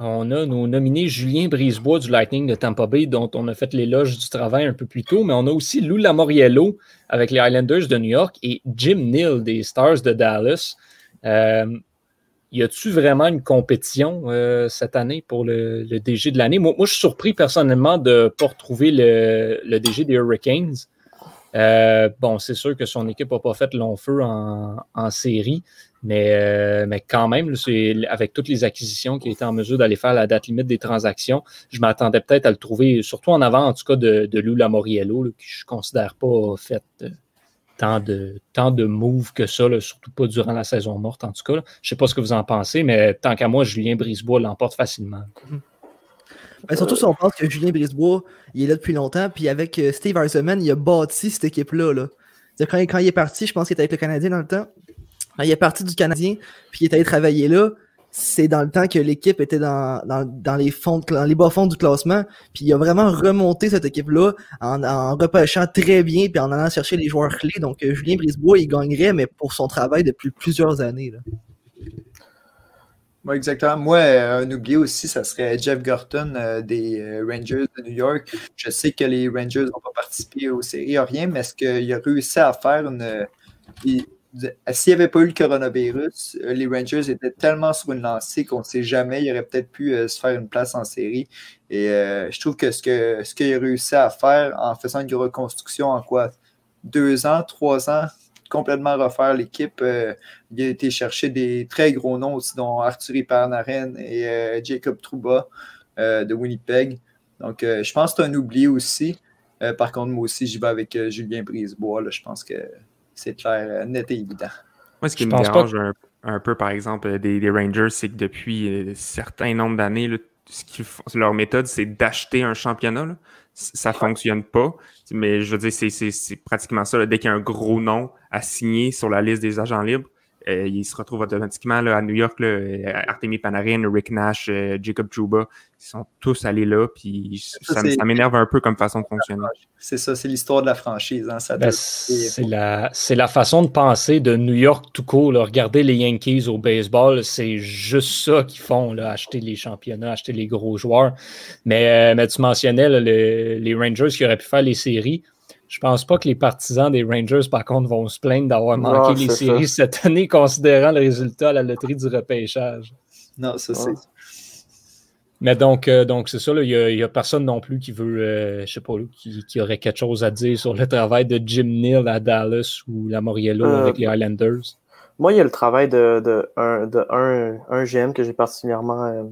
on a nos nominés Julien Brisebois du Lightning de Tampa Bay, dont on a fait l'éloge du travail un peu plus tôt, mais on a aussi Lou Lamoriello avec les Islanders de New York et Jim Neal des Stars de Dallas. Euh, y a-tu vraiment une compétition euh, cette année pour le, DG de l'année? Moi, je suis surpris personnellement de ne pas retrouver le, DG des Hurricanes. Euh, bon, c'est sûr que son équipe n'a pas fait long feu en série, mais, euh, mais quand même, avec toutes les acquisitions qu'il était en mesure d'aller faire la date limite des transactions, je m'attendais peut-être à le trouver, surtout en avant, en tout cas, de, de Lou Lamoriello, là, qui je ne considère pas fait euh, tant de, tant de moves que ça, surtout pas durant la saison morte, en tout cas. Je ne sais pas ce que vous en pensez, mais tant qu'à moi, Julien Brisebois l'emporte facilement. Surtout si on pense que Julien Brisebois, il est là depuis longtemps, puis avec euh, Steve Eisenman, il a bâti cette équipe-là. Là. Quand il est parti, je pense qu'il était avec le Canadien dans le temps. Quand il est parti du Canadien, puis il est allé travailler là, c'est dans le temps que l'équipe était dans, les fonds, dans les bas fonds du classement, puis il a vraiment remonté cette équipe-là en, repêchant très bien, puis en allant chercher les joueurs clés. Donc euh, Julien Brisebois, il gagnerait, mais pour son travail depuis plusieurs années. Exactement. Moi, euh, un oublié aussi, ça serait Jeff Gorton euh, des Rangers de New York. Je sais que les Rangers n'ont pas participé aux séries, rien, mais est-ce qu'il a réussi à faire une. S'il n'y avait pas eu le coronavirus, euh, les Rangers étaient tellement sur une lancée qu'on ne sait jamais, il aurait peut-être pu euh, se faire une place en série. Et euh, je trouve que ce ce qu'il a réussi à faire en faisant une reconstruction en quoi? Deux ans, trois ans, complètement refaire l'équipe. euh, il a été chercher des très gros noms aussi, dont Arthur Pernaren et Jacob Trouba de Winnipeg. Donc, je pense que c'est un oubli aussi. Par contre, moi aussi, j'y vais avec Julien Brisebois. Je pense que c'est clair, euh, net et évident. Moi, ce qui Je me pense pas dérange un, un peu, par exemple, euh, des, des Rangers, c'est que depuis euh, certains nombres d'années, ce qu'ils leur méthode, c'est d'acheter un championnat. là. Ça fonctionne pas. Mais je veux dire, c'est- pratiquement ça. là. Dès qu'il y a un gros nom à signer sur la liste des agents libres, il se retrouve automatiquement là, à New York. Là, euh, Artemi Panarin, Rick Nash, euh, Jacob Trouba, ils sont tous allés là. Puis Ça, m'énerve un peu comme façon de fonctionner. C'est ça, c'est l'histoire de la franchise. hein. Ça Ben, c'est la, c'est la façon de penser de New York tout court. là. Regardez les Yankees au baseball, c'est juste ça qu'ils font, là, acheter les championnats, acheter les gros joueurs. Mais, euh, mais tu mentionnais là, le- les Rangers qui auraient pu faire les séries. Je pense pas que les partisans des Rangers, par contre, vont se plaindre d'avoir manqué les séries cette année, considérant le résultat à la loterie du repêchage. Non, ça c'est. Mais donc, euh, donc c'est ça, il n'y a, personne non plus qui veut, euh, je sais pas, qui, qui, aurait quelque chose à dire sur le travail de Jim Neal à Dallas ou la Moriello euh, avec les Highlanders. Moi, il y a le travail de, de, un, de un, un GM que j'ai particulièrement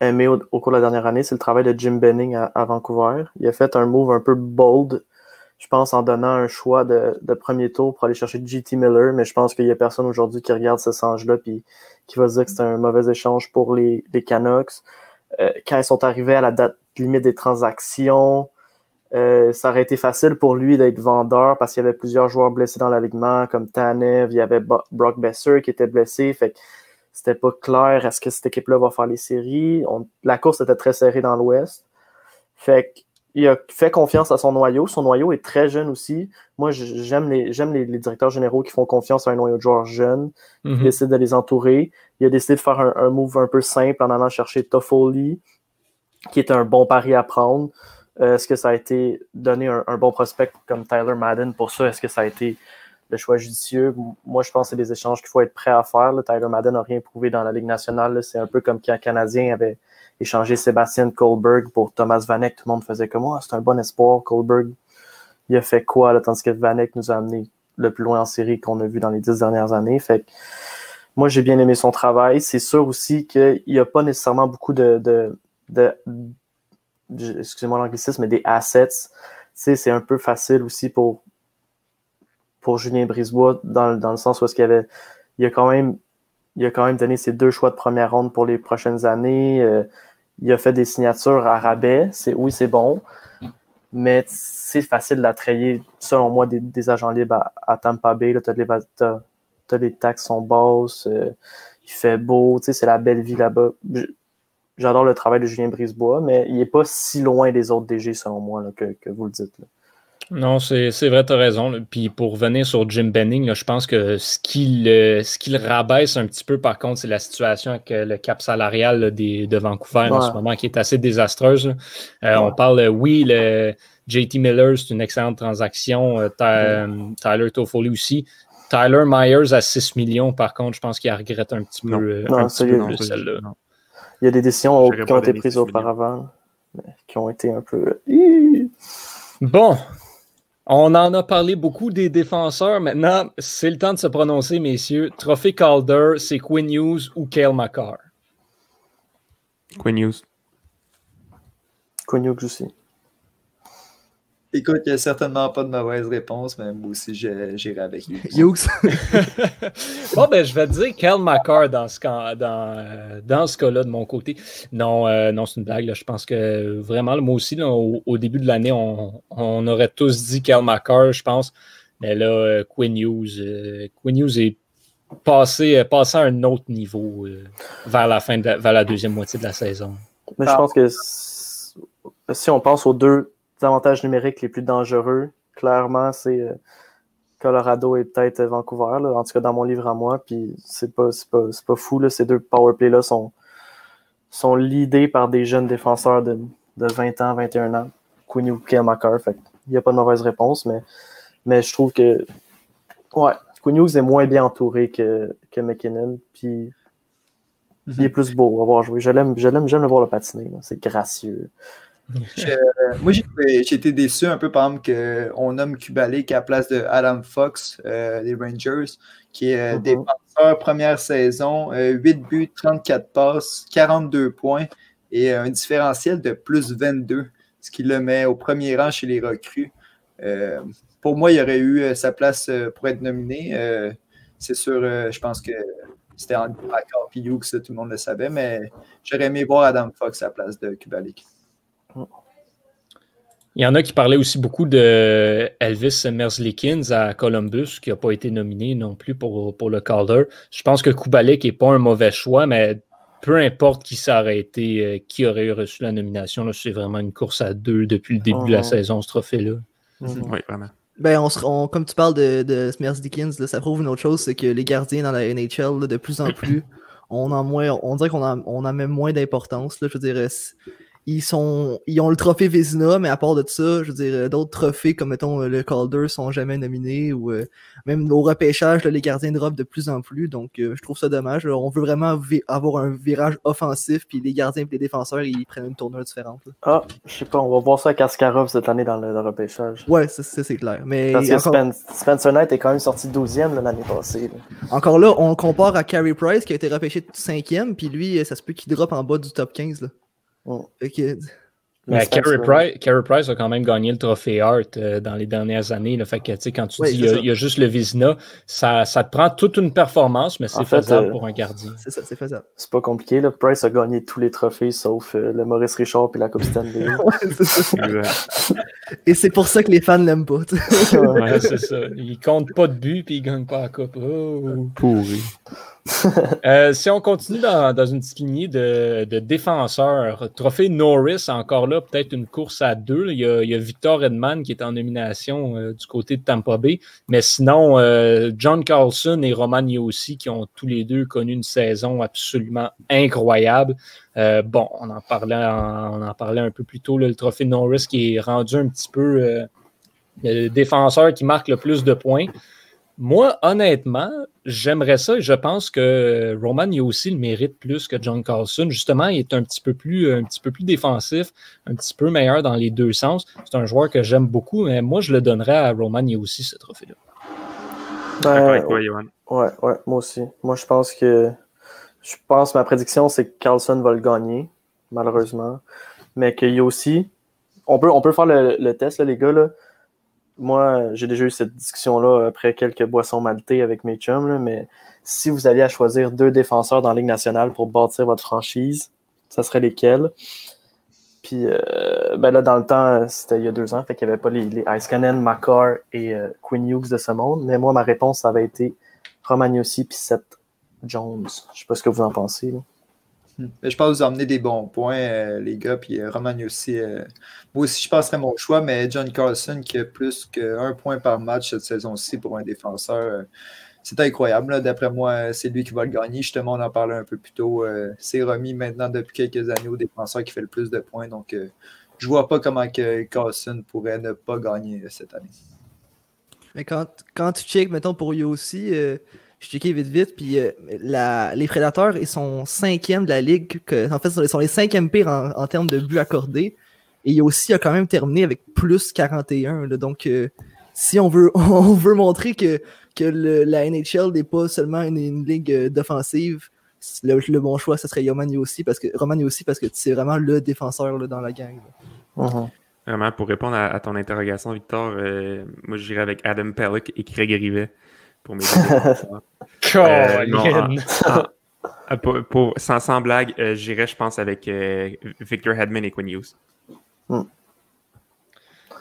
aimé au, cours de la dernière année, c'est le travail de Jim Benning à, Vancouver. Il a fait un move un peu bold, je pense, en donnant un choix de, de premier tour pour aller chercher JT Miller, mais je pense qu'il n'y a personne aujourd'hui qui regarde ce singe-là puis qui va se dire que c'est un mauvais échange pour les, les Canucks. Euh, quand ils sont arrivés à la date limite des transactions, euh, ça aurait été facile pour lui d'être vendeur parce qu'il y avait plusieurs joueurs blessés dans l'alignement, comme Tanev, il y avait Brock Besser qui était blessé. C'était pas clair est-ce que cette équipe-là va faire les séries? la course était très serrée dans l'Ouest. Fait il a fait confiance à son noyau. Son noyau est très jeune aussi. Moi, j'aime les, j'aime les, directeurs généraux qui font confiance à un noyau de joueurs jeunes, qui mm-hmm. décident de les entourer. Il a décidé de faire un, move un peu simple en allant chercher Toffoli, qui est un bon pari à prendre. Euh, est-ce que ça a été donné un, bon prospect comme Tyler Madden pour ça? Est-ce que ça a été le choix judicieux. Moi, je pense que c'est des échanges qu'il faut être prêt à faire. Tyler Madden n'a rien prouvé dans la Ligue nationale. C'est un peu comme quand un Canadien avait échangé Sébastien Kohlberg pour Thomas Vanek. Tout le monde faisait comme moi, oh, c'est un bon espoir. Kohlberg, il a fait quoi, là, tandis que Vanek nous a amené le plus loin en série qu'on a vu dans les dix dernières années. Fait moi, j'ai bien aimé son travail. C'est sûr aussi qu'il n'y a pas nécessairement beaucoup de, de, de, excusez-moi l'anglicisme, mais des assets. c'est un peu facile aussi pour pour Julien Brisebois dans, le sens où est-ce il a quand même il quand même donné ses deux choix de première ronde pour les prochaines années. Euh, il a fait des signatures à rabais. C'est oui, c'est bon. Mais c'est facile d'attrayer, selon moi, des, agents libres à, Tampa Bay. Tu as, les taxes sont basses, euh, il fait beau, c'est la belle vie là-bas. J'adore le travail de Julien Brisebois, mais il n'est pas si loin des autres DG, selon moi, que, vous le dites. Non, c'est vrai, tu as raison. Puis pour revenir sur Jim Benning, je pense que ce qui, le, ce qui rabaisse un petit peu, par contre, c'est la situation avec euh, le cap salarial des, de Vancouver en ce moment qui est assez désastreuse. Euh, on parle, oui, le JT Miller, c'est une excellente transaction. Euh, Tyler Toffoli aussi. Tyler Myers à 6 millions, par contre, je pense qu'il regrette un petit peu, un petit peu celle-là. Il y a des décisions qui ont été prises auparavant, qui ont été un peu. Bon, on en a parlé beaucoup des défenseurs. Maintenant, c'est le temps de se prononcer, messieurs. Trophée Calder, c'est Quinn Hughes ou Kale McCarr? Quinn Hughes. Quinn Hughes aussi. Écoute, il n'y a certainement pas de mauvaise réponse, mais moi aussi, j'irai avec Hughes. bon, ben, je vais te dire Kel McCarr dans ce, dans, euh, dans ce cas-là, de mon côté. Non, euh, non c'est une blague. Je pense que vraiment, moi aussi, au, début de l'année, on, on, aurait tous dit Kel McCarr, je pense. Mais là, euh, Quinn Hughes, Quinn Hughes est passé, passé à un autre niveau vers la fin, de vers la deuxième moitié de la saison. Mais je pense que si on pense aux deux avantages numériques les plus dangereux, clairement, c'est euh, Colorado et peut-être Vancouver, en tout cas dans mon livre à moi. Puis c'est pas, pas, pas fou. Ces deux powerplays-là sont, sont leadés par des jeunes défenseurs de, de 20 ans, 21 ans. Quinn ou Fait il n'y a pas de mauvaise réponse, mais, mais je trouve que ouais, Quinn est moins bien entouré que, que McKinnon. Puis il est mhm. plus beau à voir jouer. Je l'aime, j'aime le voir le patiner. C'est gracieux. Moi, j'ai été déçu un peu, par exemple, qu'on nomme Kubalik à la place de Adam Fox euh, des Rangers, qui est euh, mm-hmm. défenseur première saison, 8 euh, buts, 34 passes, 42 points et un différentiel de plus 22, ce qui le met au premier rang chez les recrues. pour moi, il aurait eu sa place pour être nominé. C'est sûr, je pense que c'était en accord que tout le monde le savait, mais j'aurais aimé voir Adam Fox à la place de Kubalik. Il y en a qui parlaient aussi beaucoup de Elvis Merzlikins à Columbus, qui n'a pas été nominé non plus pour, pour le Calder. Je pense que Kubalik n'est pas un mauvais choix, mais peu importe qui ça aurait été, euh, qui aurait reçu la nomination, c'est vraiment une course à deux depuis le début de la saison, ce trophée-là. Mhm. Oui, vraiment. Ben, on, comme tu parles de, de ça prouve une autre chose, c'est que les gardiens dans la NHL, de plus en plus, on, en moins, on dirait qu'on a, on a même moins d'importance. Je veux dire, ils sont ils ont le trophée Vézina, mais à part de ça, je veux dire, d'autres trophées comme mettons le Calder sont jamais nominés ou euh, même au repêchage, les gardiens drop de plus en plus. Donc euh, je trouve ça dommage. on veut vraiment avoir un virage offensif, puis les gardiens et les défenseurs ils prennent une tournure différente. Ah, je sais pas, on va voir ça à Kaskarov cette année dans le, repêchage. Ouais, ça, c'est clair. Mais Parce que Spencer Knight est quand même sorti 12e l'année passée. Encore là, on compare à Carey Price qui a été repêché 5e, puis lui, ça se peut qu'il drop en bas du top 15. Là. Mais Carey Price, Price, a quand même gagné le trophée Hart euh, dans les dernières années. le Fait que, quand tu dis il y, a juste le Vizina, ça, ça, te prend toute une performance, mais c'est faisable euh, pour un gardien. C'est ça, c'est faisable. C'est pas compliqué. Là. Price a gagné tous les trophées sauf euh, le Maurice Richard et la Coupe Stanley. et c'est pour ça que les fans l'aiment pas. ouais, c'est ça. Il compte pas de but puis il gagne pas la Coupe. Oh. Pourri. Euh, si on continue dans, une petite lignée de, défenseurs, trophée Norris, encore là, peut-être une course à deux. Il y a, Victor Edman qui est en nomination euh, du côté de Tampa Bay. Mais sinon, euh, John Carlson et Roman Yossi qui ont tous les deux connu une saison absolument incroyable. bon, on en, parlait on en parlait un peu plus tôt, le trophée Norris qui est rendu un petit peu le défenseur qui marque le plus de points. Moi, honnêtement, j'aimerais ça et je pense que Roman a aussi le mérite plus que John Carlson. Justement, il est un petit peu plus, un petit peu plus défensif, un petit peu meilleur dans les deux sens. C'est un joueur que j'aime beaucoup, mais moi, je le donnerais à Roman aussi, ce trophée-là. Ben, ouais, ouais, moi aussi. Moi, je pense que je pense ma prédiction, c'est que Carlson va le gagner, malheureusement. Mais qu'il y a aussi. On peut, on peut faire le, le test, là, les gars. Là moi, j'ai déjà eu cette discussion-là après quelques boissons maltées avec mes chums, mais si vous alliez à choisir deux défenseurs dans la Ligue nationale pour bâtir votre franchise, ça serait lesquels? Puis euh, ben là, dans le temps, c'était il y a deux ans, fait qu'il n'y avait pas les, les Icecanen, Makar et euh, Quinn Hughes de ce monde. Mais moi, ma réponse, ça avait été Romagnosi puis Seth Jones. Je sais pas ce que vous en pensez. Je pense que vous emmenez des bons points, euh, les gars. Puis euh, aussi. Euh, moi aussi, je passerais mon choix, mais John Carlson qui a plus qu'un point par match cette saison-ci pour un défenseur. c'est incroyable. D'après moi, c'est lui qui va le gagner. Justement, on en parlait un peu plus tôt. c'est remis maintenant depuis quelques années au défenseur qui fait le plus de points. Donc, je vois pas comment que Carlson pourrait ne pas gagner cette année. Mais quand, quand tu checkes, mettons, pour lui aussi, je checké vite vite, puis euh, les Prédateurs, ils sont cinquièmes de la ligue. Que, en fait, ils sont les cinquièmes pires en, termes de buts accordés. Et il aussi a quand même terminé avec plus 41. donc, euh, si on veut, on veut montrer que, que la NHL n'est pas seulement une, ligue euh, d'offensive, le, bon choix, ce serait Romani aussi, parce que Romani aussi, parce que c'est vraiment le défenseur dans la gang. Uh-huh. Vraiment, pour répondre à, ton interrogation, Victor, moi j'irais avec Adam Pellick et Craig Rivet pour mes euh, pour, sans, sans, blague, euh, j'irais, je pense, avec euh, Victor Hedman et Quinn Hughes. Hmm.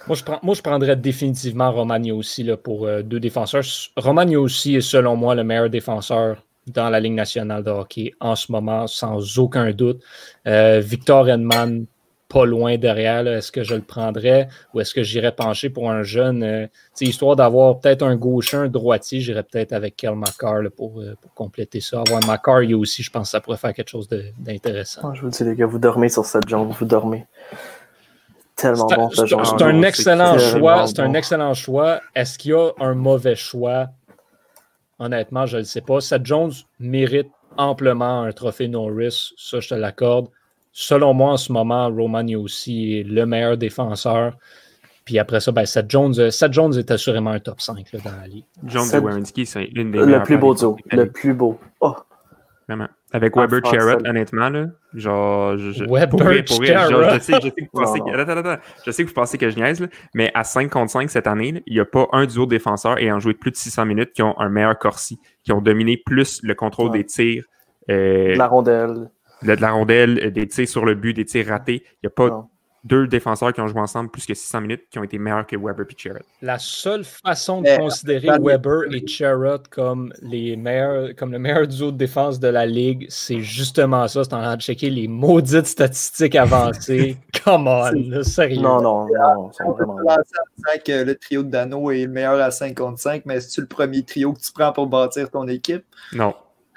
Moi, je, prends, moi, je prendrais définitivement Romagno aussi là, pour deux défenseurs. Romagno aussi est, selon moi, le meilleur défenseur dans la Ligue nationale de hockey en ce moment, sans aucun doute. Victor Hedman, pas loin derrière. Est-ce que je le prendrais ou est-ce que j'irais pencher pour un jeune, euh, histoire d'avoir peut-être un gaucher, un droitier, j'irais peut-être avec Kel Macar pour, euh, pour, compléter ça. Avoir Macar, il aussi, je pense que ça pourrait faire quelque chose d'intéressant. Je vous dis, les gars, vous dormez sur cette jambe, vous dormez. Tellement bon ce genre. C'est un excellent choix. C'est un excellent choix. Est-ce qu'il y a un mauvais choix? Honnêtement, je ne le sais pas. Seth Jones mérite amplement un trophée Norris, ça je te l'accorde selon moi, en ce moment, Roman est aussi le meilleur défenseur. Puis après ça, ben, Seth, Jones, euh, Seth Jones est assurément un top 5 dans la ligue. Jones et Werenski, c'est une des Le plus beau duo. Le plus beau. Oh. Vraiment. Avec Weber Charrot, honnêtement, là, genre, je, Weber pour, pour genre, je, sais, je, sais que vous pensez que, attends, attends, je sais que vous pensez que je niaise, là, mais à 5 contre 5 cette année, il n'y a pas un duo de défenseurs ayant joué plus de 600 minutes qui ont un meilleur Corsi, qui ont dominé plus le contrôle des tirs. Euh, la rondelle de la rondelle, euh, des tirs sur le but, des tirs ratés. Il n'y a pas deux défenseurs qui ont joué ensemble plus que 600 minutes qui ont été meilleurs que Weber et Charrot. La seule façon de considérer Weber et Charrot comme, les meilleurs, comme le meilleur duo de défense de la ligue, c'est justement ça. C'est en train de checker les maudites statistiques avancées. Come on, sérieux. Non, non, non. C'est vraiment... que le trio de Dano est le meilleur à 55, mais c'est-tu le premier trio que tu prends pour bâtir ton équipe? Non.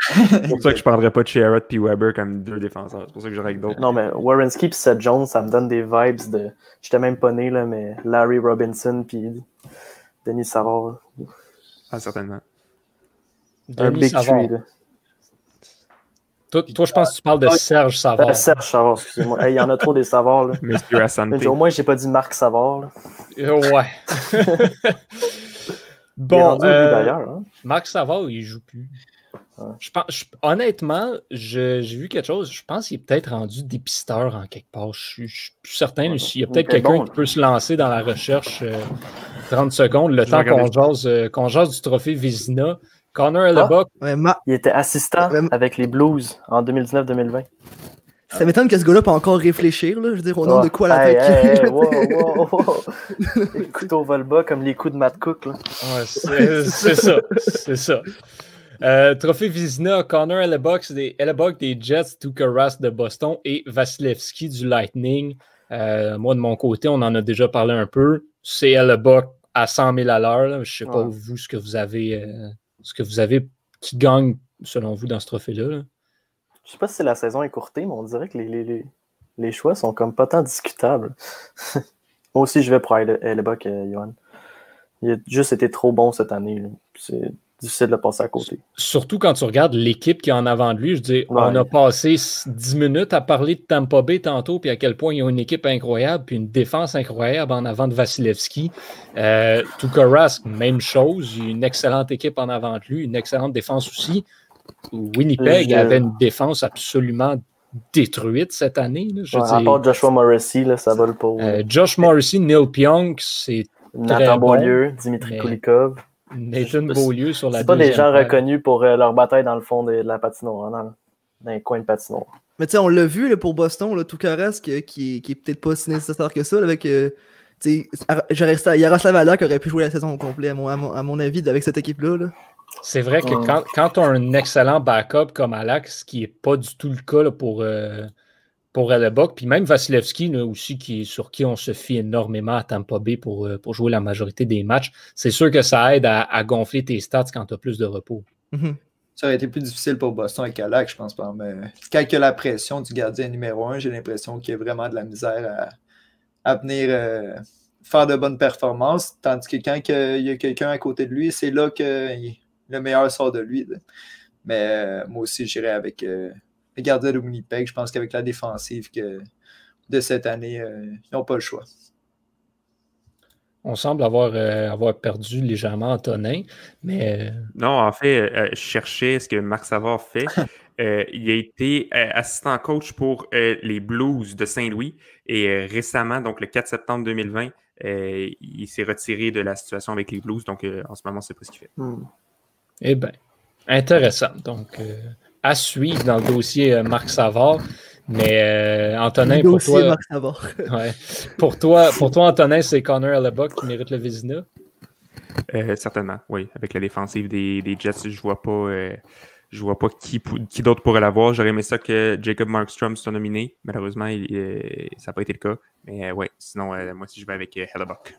C'est pour ça que je ne prendrais pas Sherrod et Weber comme deux défenseurs. C'est pour ça que j'aurais avec d'autres. Non, mais Warrenski et Seth Jones, ça me donne des vibes de. J'étais même pas né, là, mais Larry Robinson puis Denis Savard. Ah, certainement. Un big Savard. tree, là. Toi, toi, je pense que tu parles de Serge Savard. Euh, Serge Savard, excusez-moi. Hey, Il y en a trop des Savard, là. Monsieur Asante. Mais Au moins, j'ai pas dit Marc Savard, là. Euh, Ouais. Il est bon, euh, d'ailleurs. Hein? Marc Savard, il joue plus. Ouais. Je pense, je- honnêtement, j'ai vu quelque chose. Je pense qu'il est peut-être rendu dépisteur en quelque part. Je suis, je suis plus certain. Ouais. Il y a peut-être quelqu'un bon, qui peut se lancer dans la recherche euh, 30 secondes, le Je temps qu'on jase, euh, qu'on jase du trophée Vézina. Connor Hellebuck, Ouais, Ma- Il était assistant Ouais, mais- avec les Blues en 2019-2020. Ça m'étonne que ce gars-là peut encore réfléchir, là. Je veux dire, au nom Ouais. de quoi l'attaquer. hey, hey, wow, wow, wow. Les couteaux vol bas comme les coups de Matt Cook. Ouais, c'est ça. C'est ça. Euh, trophée Vizina, Connor Hellebuck des, Hellebuck des Jets, Rask de Boston et Vasilevski du Lightning. Euh, moi, de mon côté, on en a déjà parlé un peu. C'est Hellebuck à 100 000 à l'heure. Je ne sais pas, Ouais. vous, ce que vous avez, euh, ce que vous avez qui gagne, selon vous, dans ce trophée-là. là. Je sais pas si c'est la saison écourtée, mais on dirait que les, les, les, les choix sont comme pas tant discutables. Moi aussi, je vais pour Helle- Hellebuck, Johan. Il a juste été trop bon cette année. C'est difficile de passer à côté. Surtout quand tu regardes l'équipe qui est en avant de lui. Je dis, on a passé s- 10 minutes à parler de Tampa Bay tantôt, puis à quel point ils ont une équipe incroyable, puis une défense incroyable en avant de Vasilevski. Euh, Rask, même chose. Une excellente équipe en avant de lui, une excellente défense aussi. Winnipeg Je- avait une défense absolument détruite cette année. là. Je Ouais, à part Joshua Morrissey, là, ça vole pour euh, Josh Morrissey, Neil Pionk, c'est Nathan très bon, Beaulieu, Dimitri mais- Kulikov. Nathan Beaulieu sur la C'est pas des gens paire. reconnus pour euh, leur bataille dans le fond de, de la patinoire, hein, dans, dans les coins de patinoire. Mais tu sais, on l'a vu là, pour Boston, là, tout euh, qui, est- qui est peut-être pas si nécessaire que ça, là, avec. euh, Yaroslav Alak aurait pu jouer la saison au complet, à mon, à mon, à mon avis, avec cette équipe-là. là. C'est vrai que quand, quand tu as un excellent backup comme Alex, ce qui n'est pas du tout le cas là, pour, euh, pour Hellebuck, puis même Vasilevski là, aussi, qui, sur qui on se fie énormément à Tampa Bay pour, euh, pour jouer la majorité des matchs, c'est sûr que ça aide à, à gonfler tes stats quand tu as plus de repos. Mhm. Ça aurait été plus difficile pour Boston avec Alak, je pense pas. Mais quand il y a la pression du gardien numéro un, j'ai l'impression qu'il y a vraiment de la misère à, à venir euh, faire de bonnes performances. Tandis que quand que il y a quelqu'un à côté de lui, c'est là que il- le meilleur sort de lui. là. Mais euh, moi aussi, j'irais avec euh, le gardien de Winnipeg. Je pense qu'avec la défensive que, de cette année, euh, ils n'ont pas le choix. On semble avoir, euh, avoir perdu légèrement Antonin, mais euh, Non, en fait, euh, je cherchais ce que Marc Savard fait. Euh, il a été euh, assistant coach pour euh, les Blues de Saint-Louis et euh, récemment, donc le 4 septembre 2020, euh, il s'est retiré de la situation avec les Blues. Donc euh, en ce moment, c'est pas ce qu'il fait. Hmm. Eh bien, intéressant. Donc, euh, à suivre dans le dossier euh, Marc Savard. Mais euh, Antonin, Le pour dossier toi, Marc Savard. ouais. pour toi, pour toi, Antonin, c'est Connor Hellebuck qui mérite le Vézina? Euh, certainement, oui. Avec la défensive des, des Jets, je vois pas, euh, je vois pas qui, qui d'autre pourrait l'avoir. J'aurais aimé ça que Jacob Markstrom soit nominé. Malheureusement, il- ça n'a pas été le cas. Mais euh, ouais, sinon, euh, moi aussi, je vais avec euh, Hellebuck.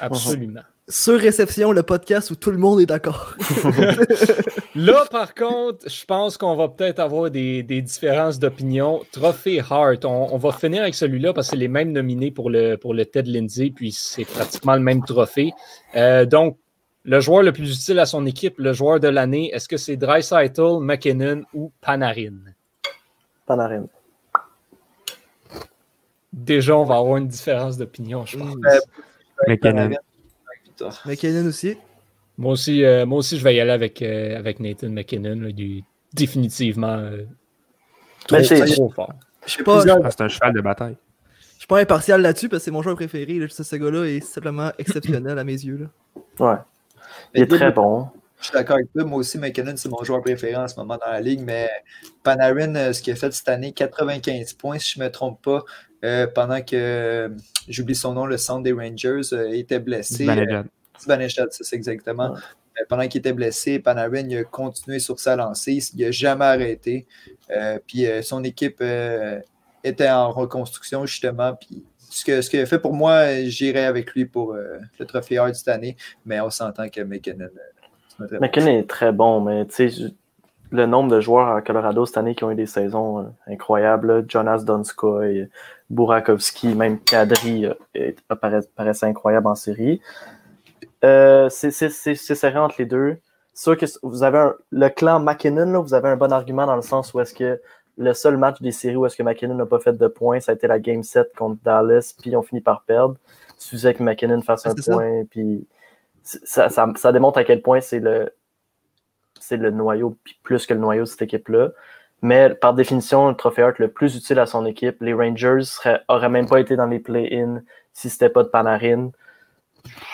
Absolument. Sur réception, le podcast où tout le monde est d'accord. Là, par contre, je pense qu'on va peut-être avoir des, des différences d'opinion. Trophée Hart, on, on va finir avec celui-là parce que c'est les mêmes nominés pour le, pour le Ted Lindsay, puis c'est pratiquement le même trophée. Euh, donc, le joueur le plus utile à son équipe, le joueur de l'année, est-ce que c'est Dreisaitl, McKinnon ou Panarin? Panarin. Déjà, on va avoir une différence d'opinion, je pense. Euh, McKinnon. McKinnon aussi. Moi aussi, euh, moi aussi, je vais y aller avec, euh, avec Nathan McKinnon. là, il est définitivement euh, trop, Mais c'est- trop fort. Je pas, je Ah, c'est un cheval de bataille. suis pas impartial là-dessus parce que c'est mon joueur préféré. là. Ce ce gars-là est simplement exceptionnel à mes yeux. là. Ouais. Il est très bon. Je suis d'accord avec toi. Moi aussi, McKinnon, c'est mon joueur préféré en ce moment dans la ligue. Mais Panarin, euh, ce qu'il a fait cette année, 95 points, si je ne me trompe pas, euh, pendant que, euh, j'oublie son nom, le centre des Rangers euh, était blessé. Zibanejad, c'est exactement. Ouais. Euh, pendant qu'il était blessé, Panarin il a continué sur sa lancée. Il n'a jamais arrêté. Euh, puis euh, son équipe euh, était en reconstruction, justement. Puis ce que- ce qu'il a fait pour moi, j'irai avec lui pour euh, le trophée Hart cette année. Mais on s'entend que McKinnon. euh, McKinnon est très bon, mais tu sais, je- le nombre de joueurs à Colorado cette année qui ont eu des saisons euh, incroyables. Jonas Donskoy, Burakovsky, même Kadri euh, paraissait incroyable en série. Euh, c'est serré entre les deux. Sûr que vous avez le clan McKinnon, vous avez un bon argument dans le sens où est-ce que le seul match des séries où est-ce que McKinnon n'a pas fait de points, ça a été la Game 7 contre Dallas, puis on finit par perdre. Il suffisait que McKinnon fasse un point, puis ça, ça, démontre à quel point c'est le, c'est le noyau, puis plus que le noyau de cette équipe-là. Mais par définition, le trophée Hart le plus utile à son équipe, les Rangers n'auraient même pas été dans les play-in si c'était pas de Panarin.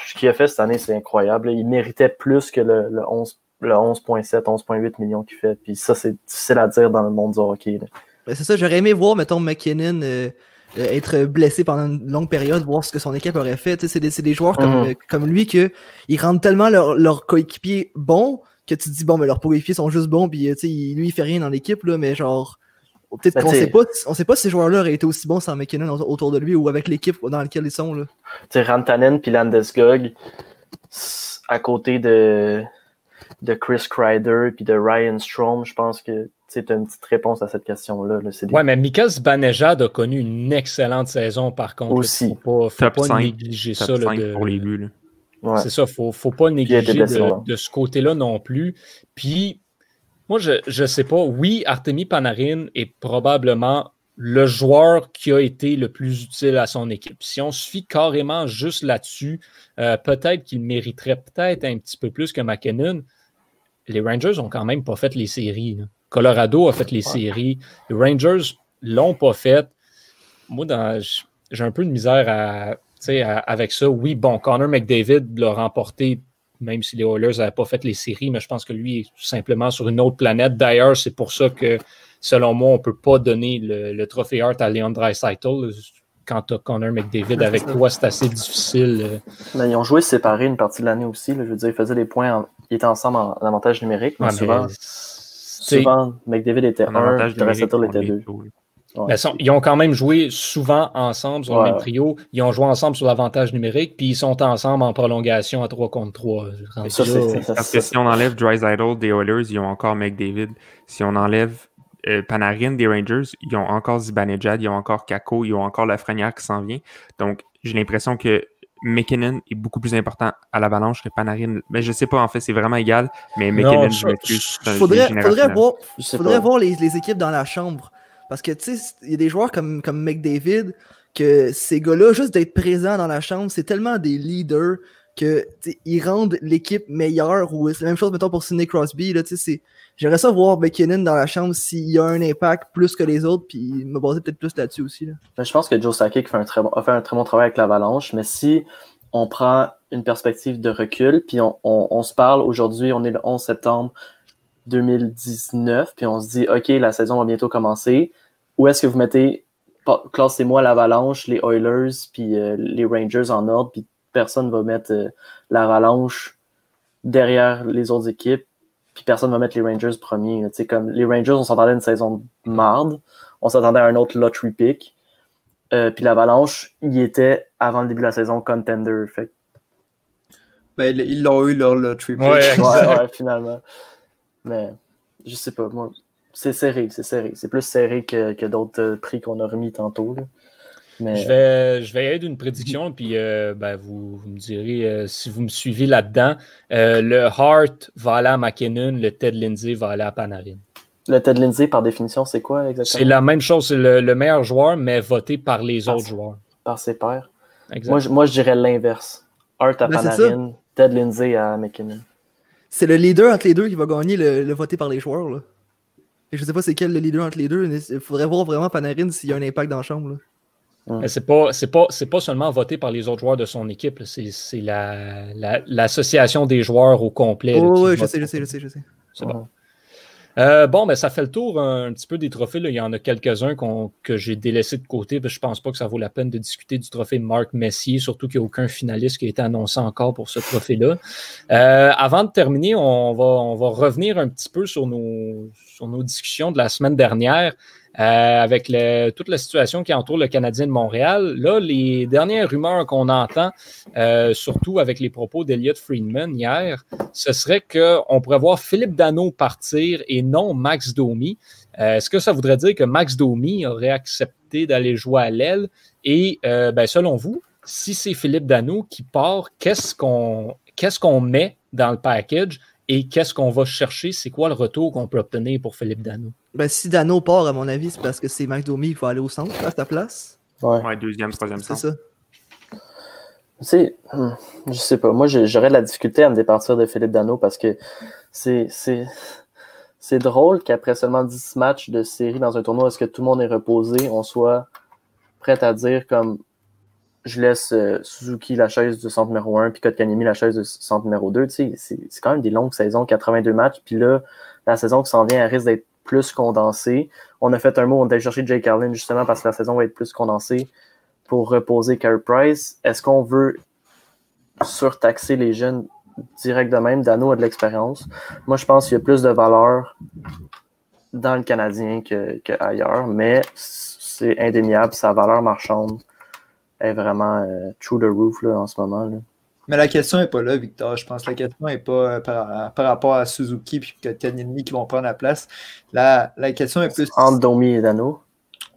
Ce qu'il a fait cette année, c'est incroyable. Il méritait plus que le, le 11 le 11.7, 11.8 millions qu'il fait. Puis ça, c'est difficile à dire dans le monde du hockey. Ben, c'est ça, j'aurais aimé voir, mettons, McKinnon euh, euh, être blessé pendant une longue période, voir ce que son équipe aurait fait. C'est des, des, joueurs comme, mhm. comme lui que ils rendent tellement leurs leur coéquipiers bons que tu te dis, bon, mais leurs coéquipiers sont juste bons, puis lui, il fait rien dans l'équipe, là, mais genre, peut-être ben, qu'on sait pas, on sait pas si ces joueurs-là auraient été aussi bons sans McKinnon autour de lui ou avec l'équipe dans laquelle ils sont. Tu sais, Rantanen puis Landeskog, à côté de, de Chris Kreider puis de Ryan Strom, je pense que c'est une petite réponse à cette question-là. Là. Ouais, mais Mika Banejad a connu une excellente saison par contre. Aussi. Il faut pas, faut pas négliger ça. de... pour les buts. C'est ça, il ne faut pas négliger de, ce côté-là non plus. Puis, moi, je ne sais pas. Oui, Artemi Panarin est probablement le joueur qui a été le plus utile à son équipe. Si on se fie carrément juste là-dessus, euh, peut-être qu'il mériterait peut-être un petit peu plus que McKinnon. Les Rangers ont quand même pas fait les séries. Colorado a fait les séries. Les Rangers l'ont pas fait. Moi, j'ai un peu de misère à, avec ça, oui, bon, Connor McDavid l'a remporté, même si les Oilers n'avaient pas fait les séries, mais je pense que lui est tout simplement sur une autre planète. D'ailleurs, c'est pour ça que, selon moi, on ne peut pas donner le, trophée Hart à Leon Dreisaitl. Quand tu as Connor McDavid avec toi, c'est assez difficile. Euh. Mais ils ont joué séparés une partie de l'année aussi. Je veux dire, ils faisaient des points, ils étaient ensemble en, avantage numérique, mais souvent, souvent, McDavid était un, Dreisaitl était deux. Ben, ils ont quand même joué souvent ensemble sur le même trio. Ils ont joué ensemble sur l'avantage numérique, puis ils sont ensemble en prolongation à 3 contre 3. Parce que si on enlève Idol des Oilers, ils ont encore McDavid. Si on enlève euh, Panarin des Rangers, ils ont encore Zibanejad, ils ont encore Kako, ils ont encore Lafrenière qui s'en vient. Donc, j'ai l'impression que McKinnon est beaucoup plus important à l'avalanche que Panarin. Mais je sais pas, en fait, c'est vraiment égal. Mais McKinnon, je m'excuse. Il faudrait, faudrait, voir, faudrait voir les, les, équipes dans la chambre. Parce que, tu sais, il y a des joueurs comme, comme McDavid, que ces gars-là, juste d'être présents dans la chambre, c'est tellement des leaders que ils rendent l'équipe meilleure. Ou c'est la même chose, mettons, pour Sidney Crosby. J'aimerais ça voir McKinnon dans la chambre s'il a un impact plus que les autres, puis me baser peut-être plus là-dessus aussi. Ben, je pense que Joe Sakic a fait un très bon travail avec l'Avalanche, mais si on prend une perspective de recul, puis on, on se parle aujourd'hui, on est le 11 septembre, 2019, puis on se dit, OK, la saison va bientôt commencer. Où est-ce que vous mettez, classez-moi l'Avalanche, les Oilers, puis euh, les Rangers en ordre, puis personne ne va mettre euh, l'Avalanche derrière les autres équipes, puis personne ne va mettre les Rangers premiers. comme les Rangers, on s'attendait à une saison de marde, on s'attendait à un autre lottery pick, euh, puis l'Avalanche, il était avant le début de la saison contender. Fait. Ben, ils l'ont eu leur lottery pick. ouais, ouais, finalement. Mais je sais pas, moi, c'est serré, c'est serré. C'est plus serré que, que d'autres euh, prix qu'on a remis tantôt. Mais... Je, vais, je vais aller d'une prédiction, puis euh, ben, vous, me direz euh, si vous me suivez là-dedans. le Hart va aller à McKinnon, le Ted Lindsay va aller à Panarin. Le Ted Lindsay, par définition, c'est quoi exactement? C'est la même chose, c'est le, meilleur joueur, mais voté par les autres joueurs. Par ses pairs. Moi, je, moi, je dirais l'inverse. Hart à ben, Panarin, Ted Lindsay à McKinnon c'est le leader entre les deux qui va gagner le, voté par les joueurs. Là. Et je sais pas c'est quel le leader entre les deux. Il faudrait voir vraiment Panarin s'il y a un impact dans la chambre. C'est pas, pas, pas seulement voté par les autres joueurs de son équipe, c'est l'association la, des joueurs au complet. oui, je sais, je sais, je sais, je sais. C'est bon. Euh, bon, ben, ça fait le tour un, petit peu des trophées. Il y en a quelques-uns que j'ai délaissés de côté. Je ne pense pas que ça vaut la peine de discuter du trophée Marc Messier, surtout qu'il n'y a aucun finaliste qui a été annoncé encore pour ce trophée-là. Euh, avant de terminer, on va, revenir un petit peu sur nos discussions de la semaine dernière. Avec toute la situation qui entoure le Canadien de Montréal. Là, les dernières rumeurs qu'on entend, surtout avec les propos d'Eliott Friedman hier, ce serait qu'on pourrait voir Philippe Dano partir et non Max Domi. Est-ce que ça voudrait dire que Max Domi aurait accepté d'aller jouer à l'aile? Et ben, selon vous, si c'est Philippe Dano qui part, qu'est-ce qu'on met dans le package? Et qu'est-ce qu'on va chercher? C'est quoi le retour qu'on peut obtenir pour Philippe Dano? Ben, si Dano part, à mon avis, c'est parce que c'est McDomi qui va aller au centre à ta place. Ouais, deuxième, troisième C'est ça. Tu sais, hmm, je sais pas. Moi, j'aurais de la difficulté à me départir de Philippe Dano parce que c'est c'est drôle qu'après seulement 10 matchs de série dans un tournoi, est-ce que tout le monde est reposé, on soit prêt à dire comme je laisse euh, Suzuki la chaise du centre numéro 1, puis Kotkaniemi la chaise du centre numéro 2. Tu sais, c'est quand même des longues saisons, 82 matchs. Puis là, la saison qui s'en vient, elle risque d'être plus condensée. On a fait un mot, on a allé chercher Jake Carlin justement parce que la saison va être plus condensée pour reposer Carey Price. Est-ce qu'on veut surtaxer les jeunes direct de même? Dano a de l'expérience. Moi, je pense qu'il y a plus de valeur dans le Canadien qu'ailleurs, mais c'est indéniable, sa valeur marchande est vraiment euh, true the roof là, en ce moment. Là. Mais la question n'est pas là, Victor. Je pense que la question n'est pas euh, par, par, rapport à Suzuki et Kanyemi qui vont prendre la place. La, la question est plus. Entre Domi et Dano?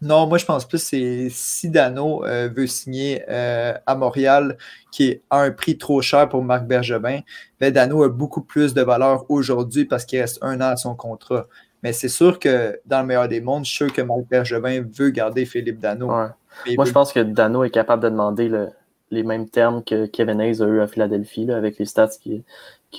Non, moi je pense plus c'est si Dano euh, veut signer à Montréal, qui est à un prix trop cher pour Marc Bergevin, ben Dano a beaucoup plus de valeur aujourd'hui parce qu'il reste un an à son contrat. Mais c'est sûr que dans le meilleur des mondes, je suis sûr que Marc Bergevin veut garder Philippe Dano. Moi, je pense que Dano est capable de demander les mêmes termes que Kevin Hayes a eu à Philadelphie avec les stats qu'il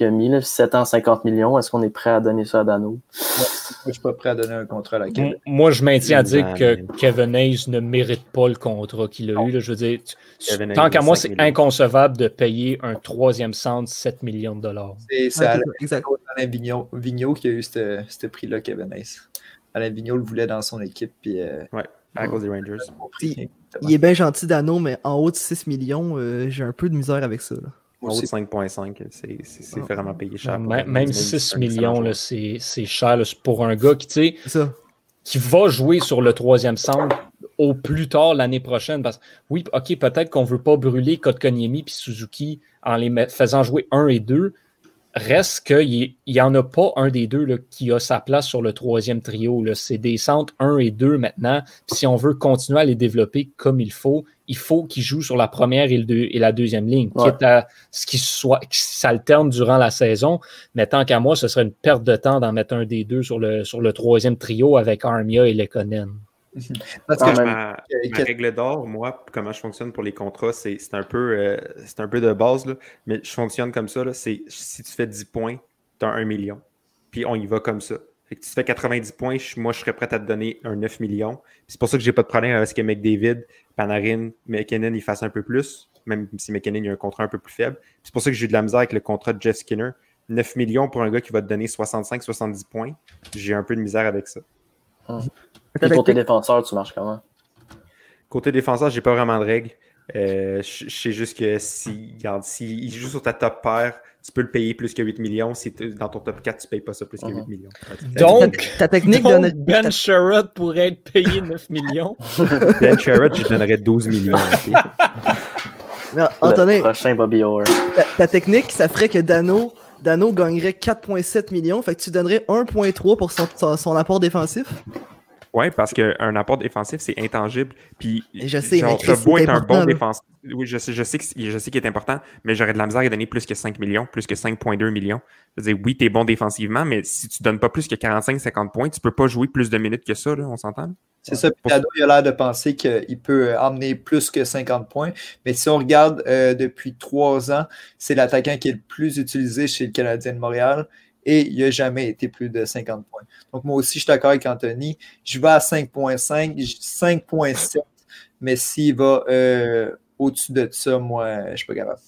a mis. Là, 7 ans, 50 millions. Est-ce qu'on est prêt à donner ça à Dano? Moi, je suis pas prêt à donner un contrat à Kevin. Moi, je maintiens à dire que Kevin Hayes ne mérite pas le contrat qu'il a eu. Je veux dire, tant qu'à moi, c'est inconcevable de payer un troisième centre 7 millions de dollars. C'est Alain, Vigneault, qui a eu ce prix-là, Kevin Hayes. Alain Vigneault le voulait dans son équipe. Puis, euh, ouais. À cause des Rangers. Il, est bien gentil d'anneau, mais en haut de 6 millions, euh, j'ai un peu de misère avec ça. En haut de 5.5, c'est ah. vraiment payé cher. Même, 6 millions, c'est cher pour un gars qui, qui va jouer sur le troisième centre au plus tard l'année prochaine. Parce oui, ok, peut-être qu'on ne veut pas brûler Kotkaniemi et Suzuki en les faisant jouer 1 et 2, Reste qu'il n'y en a pas un des deux là, qui a sa place sur le troisième trio. C'est des centres 1 et 2 maintenant. si on veut continuer à les développer comme il faut, il faut qu'ils jouent sur la première et, et la deuxième ligne, quitte à ce qu'ils s'alternent durant la saison. Mais tant qu'à moi, ce serait une perte de temps d'en mettre un des deux sur le, sur le troisième trio avec Armia et Lekonen. Parce que ma, règle d'or, moi, comment je fonctionne pour les contrats, c'est un, peu, euh, un peu de base, là, mais je fonctionne comme ça. C'est si tu fais 10 points, tu as 1 million. Puis on y va comme ça. Fait que tu fais 90 points, moi, je serais prêt à te donner un 9 millions. C'est pour ça que j'ai pas de problème avec ce que McDavid, Panarin, McKinnon, ils fassent un peu plus, même si McKinnon a un contrat un peu plus faible. C'est pour ça que j'ai de la misère avec le contrat de Jeff Skinner. 9 millions pour un gars qui va te donner 65-70 points. J'ai un peu de misère avec ça. Hum côté défenseur, tu marches comment? Côté défenseur, j'ai pas vraiment de règles. Euh, je sais juste que si, si joue sur ta top paire, tu peux le payer plus que 8 millions. Si dans ton top 4, tu ne payes pas ça plus que 8 uh-huh. millions. Donc, ta, technique donc Ben Sherrod pourrait être payé 9 millions. ben Sherrod, je donnerais 12 millions. Antonin, prochain Bobby ta, ta, technique, ça ferait que Dano, Dano gagnerait 4,7 millions. Fait que tu donnerais 1,3 pour son, son apport défensif. Oui, parce qu'un apport défensif, c'est intangible. Puis, je sais, genre, mais être un bon défensif. Oui, je sais, je sais, je sais qu'il est important, mais j'aurais de la misère à donner plus que 5 millions, plus que 5,2 millions. Je veux dire, oui, tu es bon défensivement, mais si tu donnes pas plus que 45-50 points, tu peux pas jouer plus de minutes que ça, là, on s'entend? C'est ça. Puis il a l'air de penser qu'il peut emmener plus que 50 points. Mais si on regarde euh, depuis trois ans, c'est l'attaquant qui est le plus utilisé chez le Canadien de Montréal et il n'a jamais été plus de 50 points. Donc, moi aussi, je suis d'accord avec Anthony. Je vais à 5.5, 5.7, mais s'il va euh, au-dessus de ça, moi, je ne suis pas capable.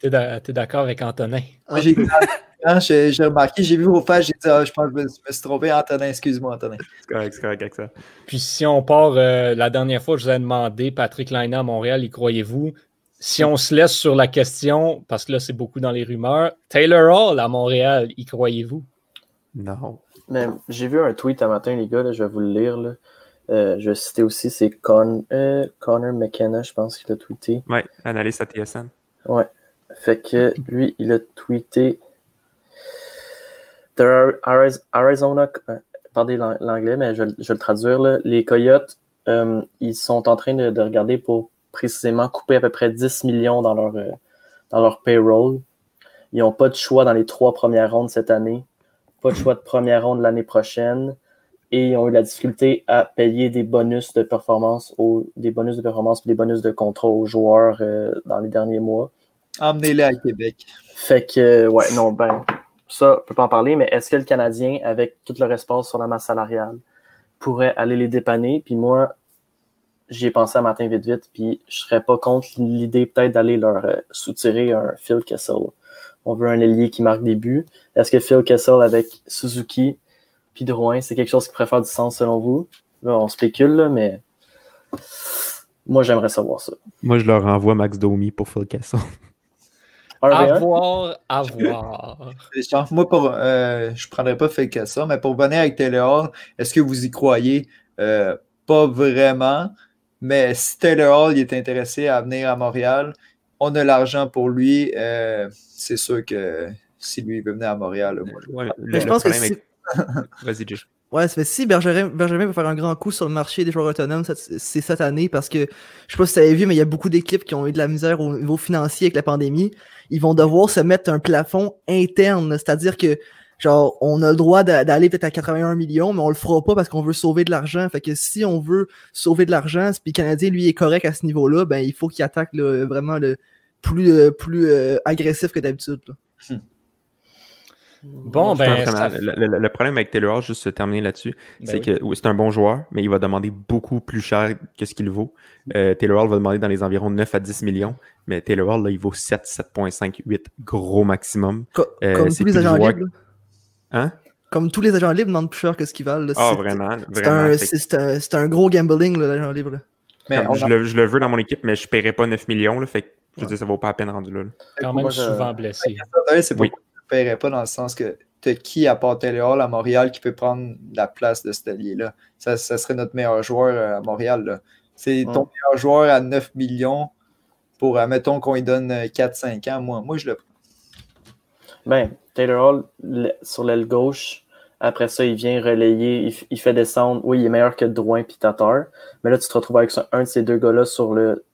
Tu es d'accord avec Antonin? j'ai remarqué, j'ai vu vos pages, j'ai dit, ah, je pense que je me, suis trompé. Antonin, excuse-moi, Antonin. C'est correct, c'est correct avec ça. Puis si on part, euh, la dernière fois, je vous ai demandé, Patrick Laina à Montréal, y croyez-vous? Si on se laisse sur la question, parce que là, c'est beaucoup dans les rumeurs, Taylor Hall à Montréal, y croyez-vous? Non. Mais j'ai vu un tweet un matin, les gars, là, je vais vous le lire. Là. Euh, je vais citer aussi, c'est Con, euh, Connor McKenna, je pense qu'il a tweeté. Ouais, analyste à TSN. Ouais. Fait que lui, il a tweeté There are Arizona, euh, pardon l'anglais, mais je, je, vais le traduire. Là. Les Coyotes, euh, ils sont en train de, de, regarder pour précisément couper à peu près 10 millions dans leur, euh, dans leur payroll. Ils n'ont pas de choix dans les trois premières rondes cette année, pas de choix de première ronde l'année prochaine, et ils ont eu la difficulté à payer des bonus de performance, aux, des bonus de performance et des bonus de contrat aux joueurs euh, dans les derniers mois. Emmenez-les à Québec. Fait que, ouais, non, ben, ça, on peut pas en parler, mais est-ce que le Canadien, avec tout le espace sur la masse salariale, pourrait aller les dépanner? Puis moi, j'y ai pensé un matin vite vite, puis je serais pas contre l'idée peut-être d'aller leur euh, soutirer un Phil Kessel. On veut un ailier qui marque des buts. Est-ce que Phil Kessel avec Suzuki puis Drouin, c'est quelque chose qui pourrait faire du sens selon vous? Là, on spécule, là, mais moi, j'aimerais savoir ça. Moi, je leur envoie Max Domi pour Phil Kessel. À voir, à voir. Moi, pour, euh, je ne prendrais pas Phil Kessel, mais pour venir avec Taylor Hall, est-ce que vous y croyez? Euh, pas vraiment. Mais si Taylor Hall est intéressé à venir à Montréal, on a l'argent pour lui. Euh, c'est sûr que si lui veut venir à Montréal, moi, je, ouais, le, je pense que si... Vas-y, Josh. Ouais, ça fait si Bergerin, Bergerin va faire un grand coup sur le marché des joueurs autonomes, c'est cette année parce que je sais pas si tu avais vu, mais il y a beaucoup d'équipes qui ont eu de la misère au niveau financier avec la pandémie. Ils vont devoir se mettre un plafond interne, c'est-à-dire que genre on a le droit d'aller peut-être à 81 millions, mais on le fera pas parce qu'on veut sauver de l'argent. Fait que si on veut sauver de l'argent, puis le Canadien lui est correct à ce niveau-là, ben il faut qu'il attaque là, vraiment le plus euh, plus euh, agressif que d'habitude. Hmm. Bon, ben. Ça... Le, le, le, problème avec Taylor Hall, juste se terminer là-dessus, ben c'est oui. que c'est un bon joueur, mais il va demander beaucoup plus cher que ce qu'il vaut. Euh, Taylor Hall va demander dans les environs 9 à 10 millions, mais Taylor Hall, là, il vaut 7, 7,5, 8, gros maximum. Co euh, comme tous les agents joueur... libres. Hein? Comme tous les agents libres demandent plus cher que ce qu'ils valent. Ah, oh, vraiment. C'est un, un, un, gros gambling, l'agent libre. Là. Mais je, le, je, le, veux dans mon équipe, mais je ne paierai pas 9 millions. Là, fait que, je veux dire, ça vaut pas la peine rendu là. là. Quand même souvent blessé. C'est oui. je ne paierais pas dans le sens que tu qui à part Taylor Hall à Montréal qui peut prendre la place de cet allié-là? Ça, ça, serait notre meilleur joueur à Montréal. C'est ton meilleur joueur à 9 millions pour, admettons qu'on lui donne 4-5 ans. Moi, moi, je le prends. Ben, Taylor Hall, sur l'aile gauche, après ça, il vient relayer, il, il, fait descendre. Oui, il est meilleur que Drouin et Tatar. Mais là, tu te retrouves avec un de ces deux gars-là sur le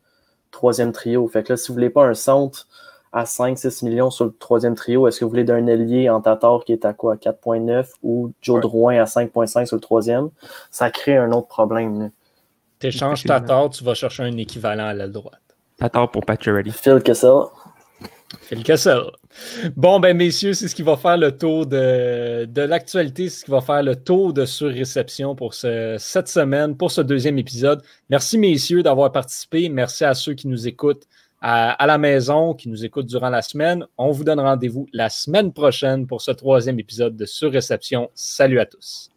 troisième trio. Fait que là, si vous voulez pas un centre à 5-6 millions sur le troisième trio, est-ce que vous voulez d'un ailier en Tatar qui est à quoi 4.9 ou Joe ouais. Drouin à 5.5 sur le troisième? Ça crée un autre problème. Tu échanges Tatar, tu vas chercher un équivalent à l'aile droite. Tatar pour Pacioretty. Phil Kessel. Phil Kessel. Bon, ben messieurs, c'est ce qui va faire le tour de, de l'actualité, c'est ce qui va faire le tour de surréception pour ce, cette semaine, pour ce deuxième épisode. Merci messieurs d'avoir participé. Merci à ceux qui nous écoutent à, à, la maison, qui nous écoutent durant la semaine. On vous donne rendez-vous la semaine prochaine pour ce troisième épisode de surréception. Salut à tous.